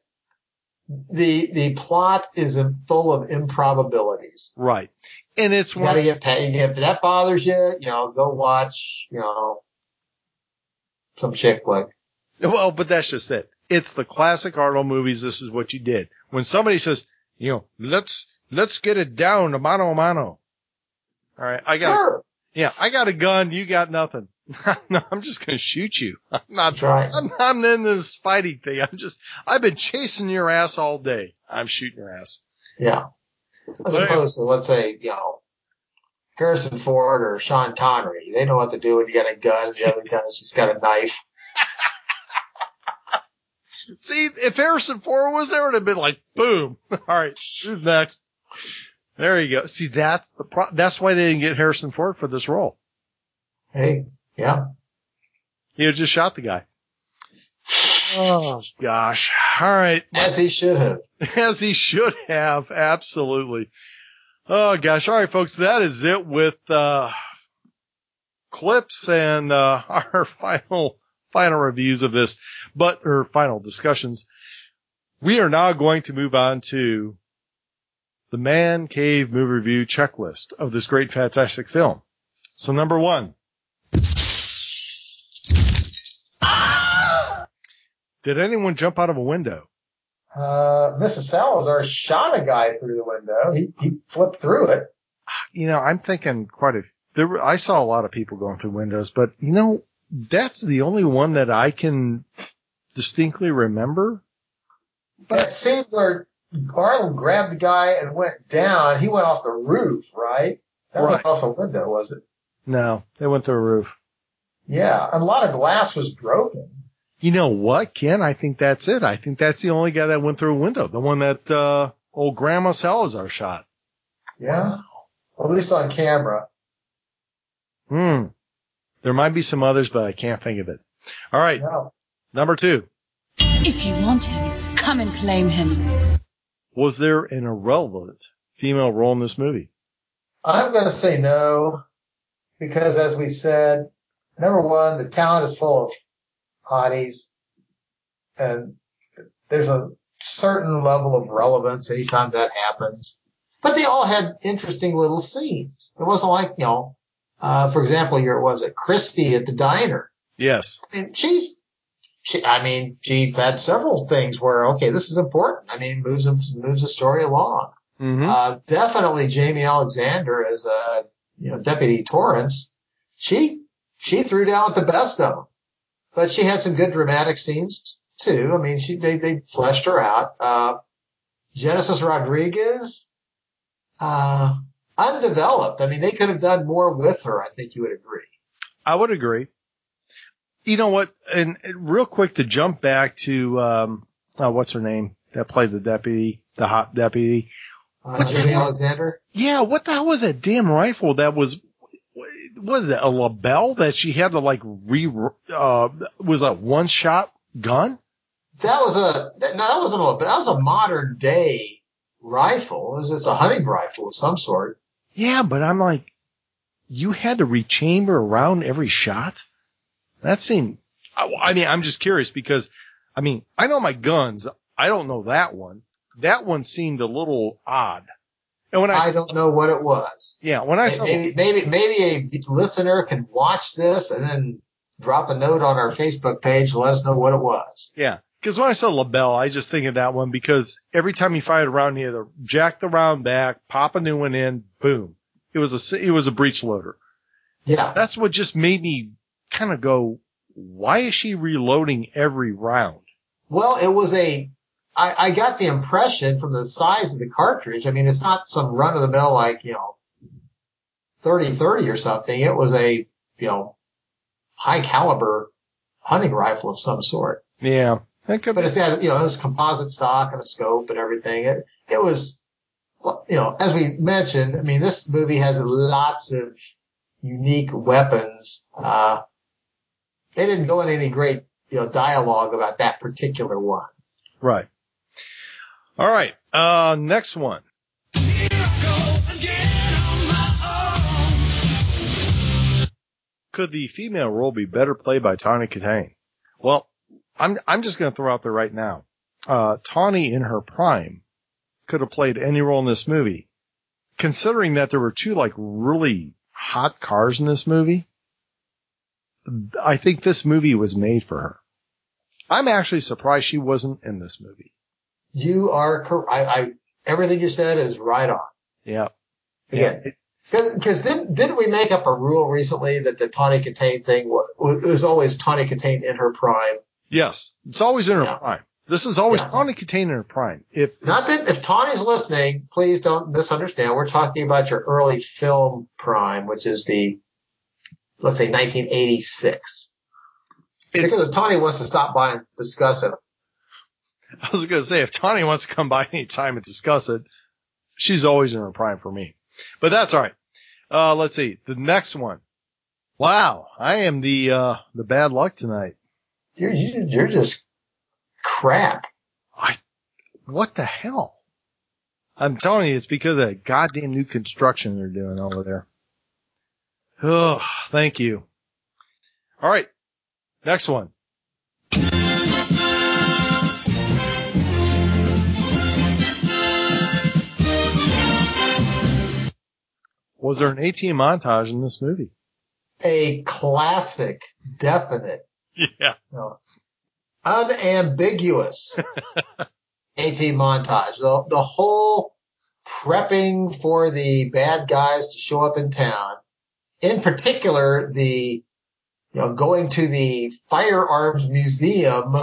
S3: the the plot is full of improbabilities.
S2: right. And it's
S3: You
S2: one,
S3: gotta get paid. If that bothers you, you know, go watch, you know, some chick flick.
S2: well, but that's just it. It's the classic Arnold movies. This is what you did. When somebody says, you know, let's, let's get it down to mano a mano. All right. I got,
S3: Sure.
S2: yeah, I got a gun. You got nothing. no, I'm just going to shoot you. I'm not,
S3: trying. right.
S2: I'm, I'm in this fighting thing. I'm just, I've been chasing your ass all day. I'm shooting your ass.
S3: Yeah. As opposed to, let's say, you know, Harrison Ford or Sean Connery. They know what to do when you got a gun. The other guy's just got a knife.
S2: See, if Harrison Ford was there, it would have been like, boom. All right, who's next? There you go. See, that's the pro- that's why they didn't get Harrison Ford for this role.
S3: Hey, yeah.
S2: He had just shot the guy. Oh gosh. All right.
S3: As he should have.
S2: As he should have. Absolutely. Oh gosh. All right, folks. That is it with, uh, clips and, uh, our final, final reviews of this, but, or final discussions. We are now going to move on to the Man Cave movie review checklist of this great fantastic film. So number one. Did anyone jump out of a window?
S3: Uh, Mrs. Salazar shot a guy through the window. He, he flipped through it.
S2: you know, I'm thinking quite a, there were, I saw a lot of people going through windows, but you know, that's the only one that I can distinctly remember.
S3: But that scene where Arnold grabbed the guy and went down, he went off the roof, right? That
S2: Right.
S3: went off a window, was it?
S2: No, they went through a roof.
S3: Yeah. And a lot of glass was broken.
S2: You know what, Ken? I think that's it. I think that's the only guy that went through a window. The one that, uh, old Grandma Salazar shot.
S3: Yeah. Well, at least on camera.
S2: Hmm. There might be some others, but I can't think of it. All right.
S3: No.
S2: Number two.
S15: If you want him, come and claim him.
S2: Was there an irrelevant female role in this movie?
S3: I'm going to say no, because as we said, number one, the talent is full of hotties, and there's a certain level of relevance anytime that happens. But they all had interesting little scenes. It wasn't like, you know, uh, for example, here it was at Christy at the diner?
S2: Yes.
S3: I mean, she's, she, I mean, she had several things where, okay, this is important. I mean, moves, moves the story along.
S2: Mm-hmm.
S3: Uh, definitely Jaimie Alexander as a, you know, Deputy Torrance. She, she threw down with the best of them, but she had some good dramatic scenes too. I mean, she, they, they fleshed her out. Uh, Genesis Rodriguez, uh, undeveloped. I mean, they could have done more with her. I think you would agree.
S2: I would agree. You know what? And, and real quick to jump back to, um, uh, what's her name that played the deputy, the hot deputy.
S3: Uh, Jimmy Alexander.
S2: Yeah, what the hell was that damn rifle that was? Was it a label that she had to like re? Uh, was a one shot gun?
S3: That was a that, no, that wasn't a that was a modern day rifle. It was, it's a hunting rifle of some sort.
S2: Yeah, but I'm like, you had to rechamber around every shot. That seemed. I, I mean, I'm just curious because, I mean, I know my guns. I don't know that one. That one seemed a little odd. And when I,
S3: I don't know what it was.
S2: yeah, when I saw,
S3: Maybe maybe maybe a listener can watch this and then drop a note on our Facebook page and let us know what it was.
S2: yeah, because when I saw LaBelle, I just think of that one because every time you fired around, you had to jack the round back, pop a new one in, boom. It was a it was a breech loader.
S3: Yeah.
S2: That's what just made me kind of go, why is she reloading every round?
S3: Well, it was a. I, I got the impression from the size of the cartridge. I mean, it's not some run of the mill like you know, thirty thirty or something. It was a you know, high caliber hunting rifle of some sort.
S2: Yeah. That could
S3: But it's got you know, it was composite stock and a scope and everything. It it was, you know, as we mentioned. I mean, this movie has lots of unique weapons. Uh, they didn't go into any great you know dialogue about that particular one.
S2: Right. All right. Uh, next one. Could the female role be better played by Tawny Kitaen? Well, I'm I'm just going to throw out there right now. Uh, Tawny in her prime could have played any role in this movie. Considering that there were two like really hot cars in this movie, I think this movie was made for her. I'm actually surprised she wasn't in this movie.
S3: You are correct. I, I everything you said is right on.
S2: Yeah.
S3: Again, because didn't didn't we make up a rule recently that the Tawny Kitaen thing was, was always Tawny Kitaen in her prime?
S2: Yes. It's always in her
S3: Yeah.
S2: prime. This is always
S3: Yeah.
S2: Tawny Kitaen in her prime. If
S3: Not that if Tawny's listening, please don't misunderstand. We're talking about your early film prime, which is the let's say 1986. because if Tawny wants to stop by and discuss it,
S2: I was going to say, if Tawny wants to come by any time and discuss it, she's always in her prime for me. But that's all right. Uh, let's see. The next one. Wow. I am the, uh, the bad luck tonight.
S3: you're you- you're just crap.
S2: I, what the hell? I'm telling you, it's because of that goddamn new construction they're doing over there. Oh, thank you. All right. Next one. Was there an A-Team montage in this movie?
S3: A classic, definite,
S2: Yeah.
S3: no, unambiguous AT montage. The, the whole prepping for the bad guys to show up in town. In particular, the, you know, going to the firearms museum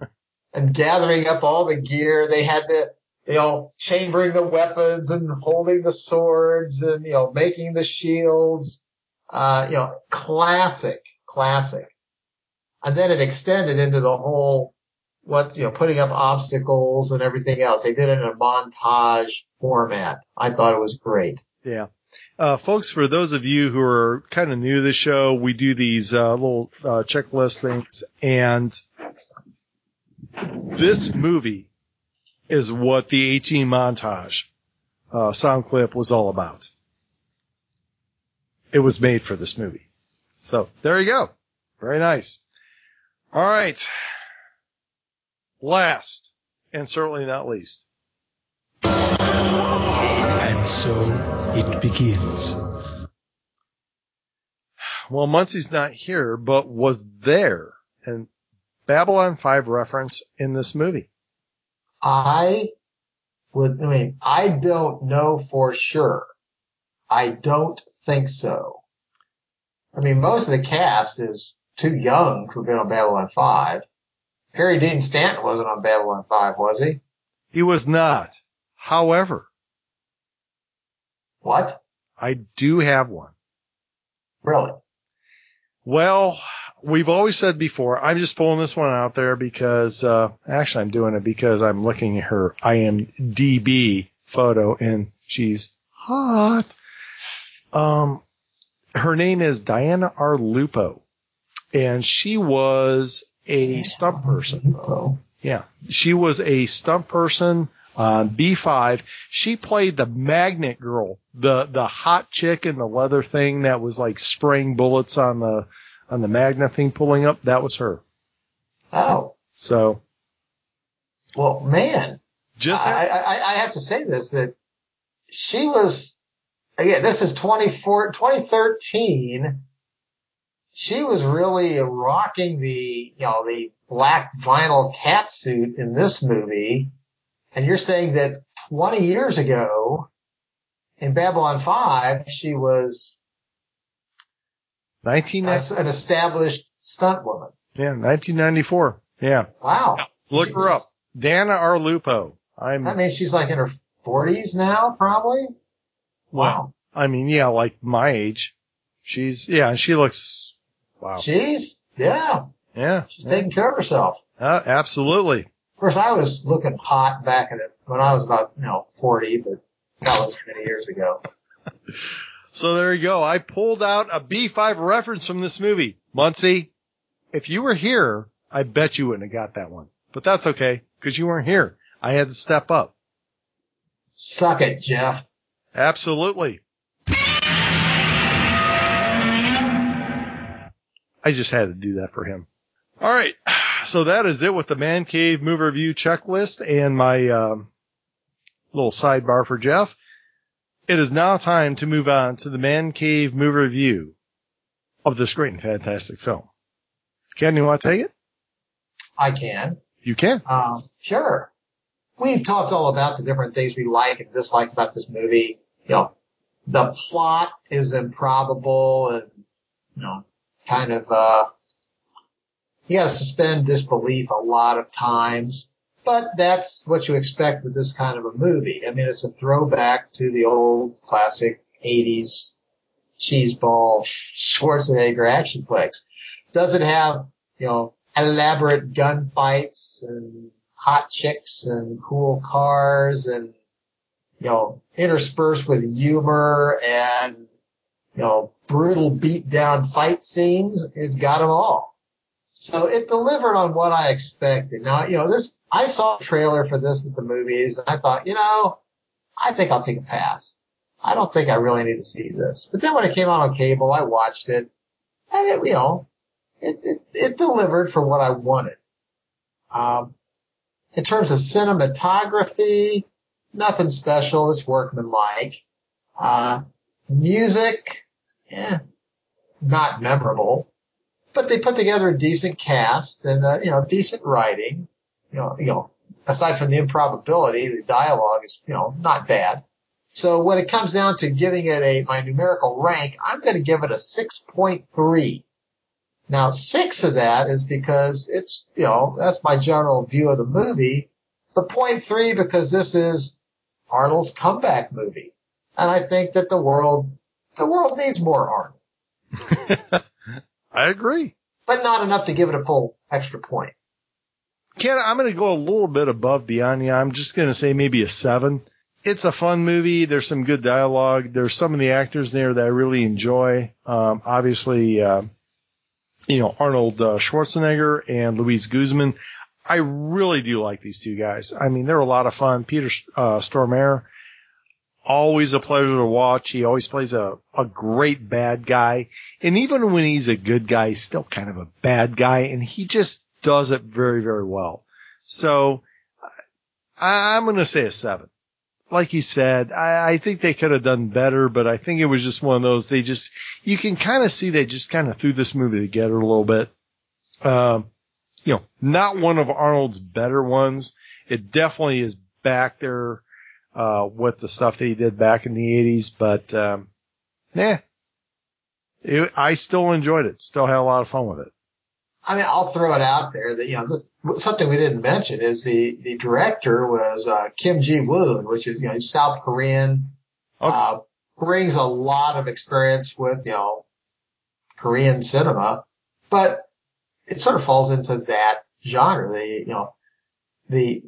S3: and gathering up all the gear. They had the, you know, chambering the weapons and holding the swords and, you know, making the shields. Uh, you know, classic, classic. And then it extended into the whole, what, you know, putting up obstacles and everything else. They did it in a montage format. I thought it was great.
S2: Yeah. Uh, folks, for those of you who are kind of new to the show, we do these uh, little uh, checklist things, and this movie is what the A-Team montage uh, sound clip was all about. It was made for this movie. So there you go. Very nice. All right. Last, and certainly not least,
S7: And so it begins.
S2: Well, Muncie's not here, but was there. And Babylon 5 reference in this movie.
S3: I would, I mean, I don't know for sure. I don't think so. I mean, most of the cast is too young to have been on Babylon 5. Harry Dean Stanton wasn't on Babylon 5, was he?
S2: He was not. However,
S3: What?
S2: I do have one.
S3: Really?
S2: Well, we've always said before, I'm just pulling this one out there because, uh, actually I'm doing it because I'm looking at her IMDb photo and she's hot. Um, her name is Diana R. Lupo and she was a stunt person. Yeah. She was a stunt person on B5. She played the magnet girl, the, the hot chick in the leather thing that was like spraying bullets on the, on the Magna thing pulling up. That was her.
S3: Oh,
S2: So
S3: well, man.
S2: just,
S3: I, I, I have to say this, that she was, again, this is 24, 2013. She was really rocking the, you know, the black vinyl cat suit in this movie. And you're saying that 20 years ago in Babylon 5, she was
S2: 19,
S3: a- an established stunt woman.
S2: yeah, 1994. Yeah.
S3: Wow.
S2: Look her up. Dana Arlupo. I'm,
S3: That means she's like in her 40s now, probably. Wow.
S2: I mean, yeah, like my age. She's, yeah, she looks, wow.
S3: She's, yeah,
S2: Yeah.
S3: she's taking care of herself.
S2: Uh, absolutely.
S3: Of course, I was looking hot back in it when I was about, you know, 40, but that was many years ago.
S2: So there you go. I pulled out a B5 reference from this movie. Muncie, if you were here, I bet you wouldn't have got that one. But that's okay, because you weren't here. I had to step up.
S3: Suck it, Jeff.
S2: Absolutely. I just had to do that for him. All right. So that is it with the Man Cave movie review checklist and my um, little sidebar for Jeff. It is now time to move on to the Man Cave movie review of this great and fantastic film. Ken, you want to take it?
S3: I can.
S2: You can.
S3: Um, sure. We've talked all about the different things we like and dislike about this movie. You know, the plot is improbable and, you know, kind of, uh, you gotta suspend disbelief a lot of times, but that's what you expect with this kind of a movie. I mean, it's a throwback to the old classic 80s cheeseball Schwarzenegger action flicks. Does it have, you know, elaborate gunfights and hot chicks and cool cars and, you know, interspersed with humor and, you know, brutal beat down fight scenes? It's got them all. So it delivered on what I expected. Now, you know, this, I saw a trailer for this at the movies and I thought, you know, I think I'll take a pass. I don't think I really need to see this. But then when it came out on cable, I watched it and it, you know, it, it, it delivered for what I wanted. Um, in terms of cinematography, nothing special. It's workmanlike. Uh, music, yeah, not memorable, but they put together a decent cast and, uh, you know, decent writing. You know, you know, aside from the improbability, the dialogue is, you know, not bad. So when it comes down to giving it a, my numerical rank, I'm going to give it a 6.3. Now, six of that is because it's, you know, that's my general view of the movie. But point three because this is Arnold's comeback movie. And I think that the world, the world needs more Arnold,
S2: I agree.
S3: but not enough to give it a full extra point.
S2: Ken, I'm going to go a little bit above beyond you. I'm just going to say maybe a seven. It's a fun movie. There's some good dialogue. There's some of the actors there that I really enjoy. Um, obviously, uh, you know, Arnold uh, Schwarzenegger and Luis Guzman. I really do like these two guys. I mean, they're a lot of fun. Peter uh, Stormare, always a pleasure to watch. He always plays a, a great bad guy. And even when he's a good guy, he's still kind of a bad guy. And he just does it very, very well. So I, I'm going to say a seven. Like you said, I, I think they could have done better, but I think it was just one of those. They just, you can kind of see they just kind of threw this movie together a little bit. Um, you know, not one of Arnold's better ones. It definitely is back there, uh, with the stuff that he did back in the 80s, but, um, I still enjoyed it. Still had a lot of fun with it.
S3: I mean, I'll throw it out there that, you know, this, something we didn't mention is the, the director was, uh, Kim Ji-woon, which is, you know, he's South Korean, uh, brings a lot of experience with, you know, Korean cinema, but it sort of falls into that genre. They, you know, the,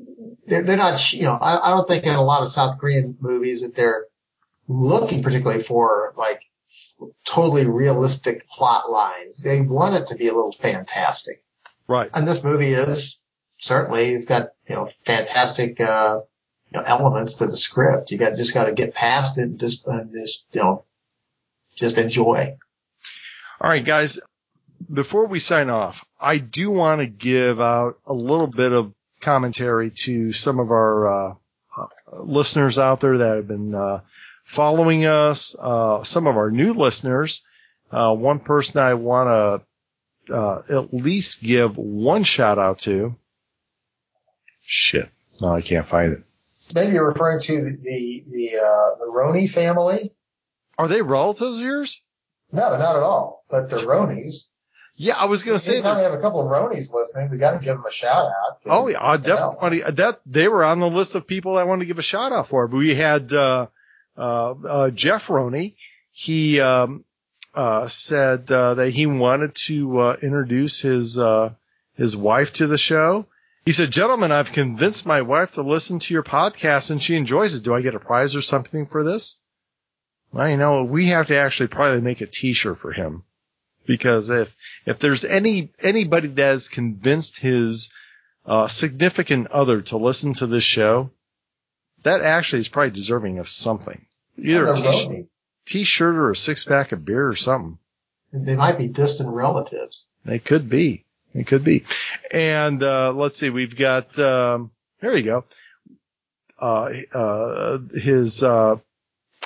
S3: they're, they're not, you know, I, I don't think in a lot of South Korean movies that they're looking particularly for like totally realistic plot lines. They want it to be a little fantastic.
S2: Right.
S3: And this movie is certainly, it's got, you know, fantastic, uh, you know, elements to the script. You got, just got to get past it and just, and just, you know, just enjoy.
S2: All right, guys. Before we sign off, I do want to give out a little bit of commentary to some of our uh, uh, listeners out there that have been uh, following us. Uh, some of our new listeners. Uh, one person I want to uh, at least give one shout out to. Shit, no, I can't find it.
S3: Maybe you're referring to the the the, uh, the Roney family.
S2: Are they relatives of yours?
S3: No, not at all. But the Ronies.
S2: Yeah, I was going to say
S3: Anytime we have a couple of Ronies listening, we got to give them a shout out.
S2: Oh yeah, I definitely that they were on the list of people I wanted to give a shout out for. But we had uh, Jeff Roney. He um, uh, said uh, that he wanted to uh, introduce his uh, his wife to the show. He said, "Gentlemen, I've convinced my wife to listen to your podcast, and she enjoys it. Do I get a prize or something for this?" Well, you know, we have to actually probably make a T-shirt for him because if if there's any anybody that has convinced his uh, significant other to listen to this show, that actually is probably deserving of something, either a t-shirt, or a six pack of beer or something.
S3: They might be distant relatives.
S2: They could be. It could be. And uh, let's see, we've got um, there you go. Uh, uh, his uh,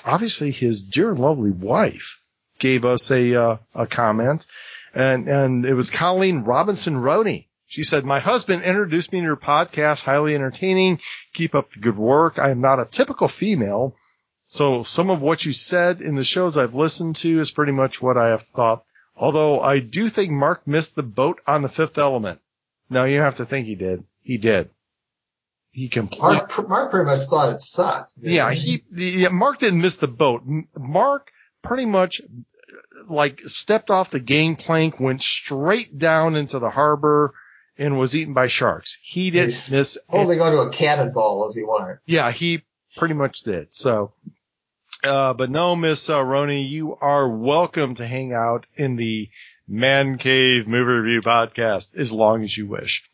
S2: obviously his dear and lovely wife gave us a uh, a comment, and and it was Colleen Robinson Roney. She said, "My husband introduced me to your podcast, highly entertaining. Keep up the good work. I am not a typical female." So some of what you said in the shows I've listened to is pretty much what I have thought. Although I do think Mark missed the boat on the fifth element. No, you have to think he did. He did. He completely.
S3: Mark, Mark pretty much thought it sucked.
S2: Yeah, he, yeah, Mark didn't miss the boat. Mark pretty much like stepped off the gangplank, went straight down into the harbor and was eaten by sharks. He didn't miss.
S3: Only go to a cannonball as he wanted.
S2: Yeah, he pretty much did. So, uh, but no, Miss uh, Roney, you are welcome to hang out in the Man Cave Movie Review podcast as long as you wish.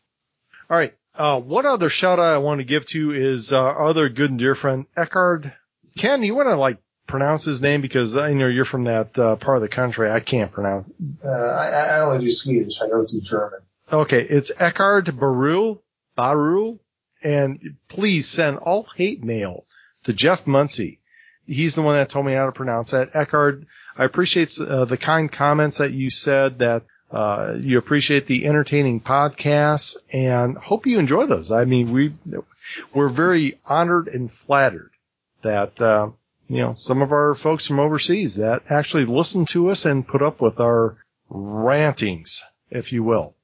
S2: All right. Uh, one other shout out I want to give to is uh, our other good and dear friend Eckhard. Ken, you want to like pronounce his name because I know you're from that uh, part of the country. I can't pronounce.
S3: Uh, I, I only do Swedish. I don't do German.
S2: Okay, it's Eckhard Barul, Barul, and please send all hate mail to Jeff Muncie. He's the one that told me how to pronounce that. Eckhard, I appreciate uh, the kind comments that you said that uh, you appreciate the entertaining podcasts and hope you enjoy those. I mean, we, we're very honored and flattered that, uh, you know, some of our folks from overseas that actually listen to us and put up with our rantings, if you will.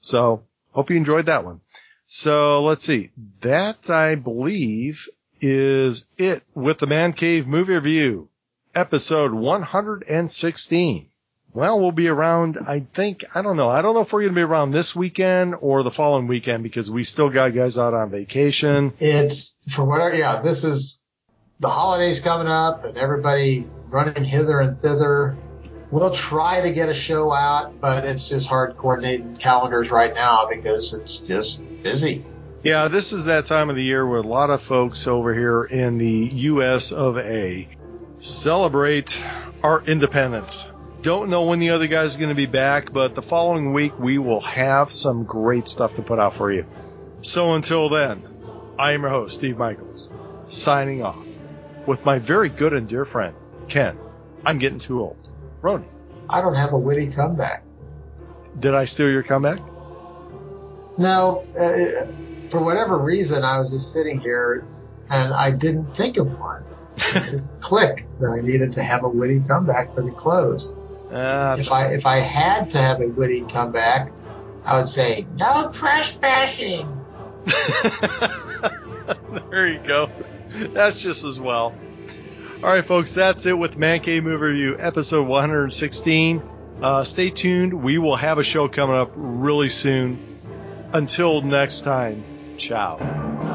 S2: So hope you enjoyed that one. So let's see. That I believe is it with the Man Cave movie review, episode 116. Well, we'll be around, I think, I don't know. I don't know if we're going to be around this weekend or the following weekend because we still got guys out on vacation.
S3: It's for whatever. Yeah, this is the holidays coming up and everybody running hither and thither. We'll try to get a show out, but it's just hard coordinating calendars right now because it's just busy.
S2: Yeah, this is that time of the year where a lot of folks over here in the U.S. of A. celebrate our independence. Don't know when the other guys are going to be back, but the following week we will have some great stuff to put out for you. So until then, I am your host, Steve Michaels, signing off with my very good and dear friend, Ken. I'm getting too old.
S3: I don't have a witty comeback.
S2: did I steal your comeback?
S3: No, uh, for whatever reason, I was just sitting here and I didn't think of one. Click that I needed to have a witty comeback for the close.
S2: Uh,
S3: if I if I had to have a witty comeback, I would say no trespassing.
S2: there you go. That's just as well. All right, folks, that's it with Man Cave Movie Review, episode 116. Uh, stay tuned. We will have a show coming up really soon. Until next time, ciao.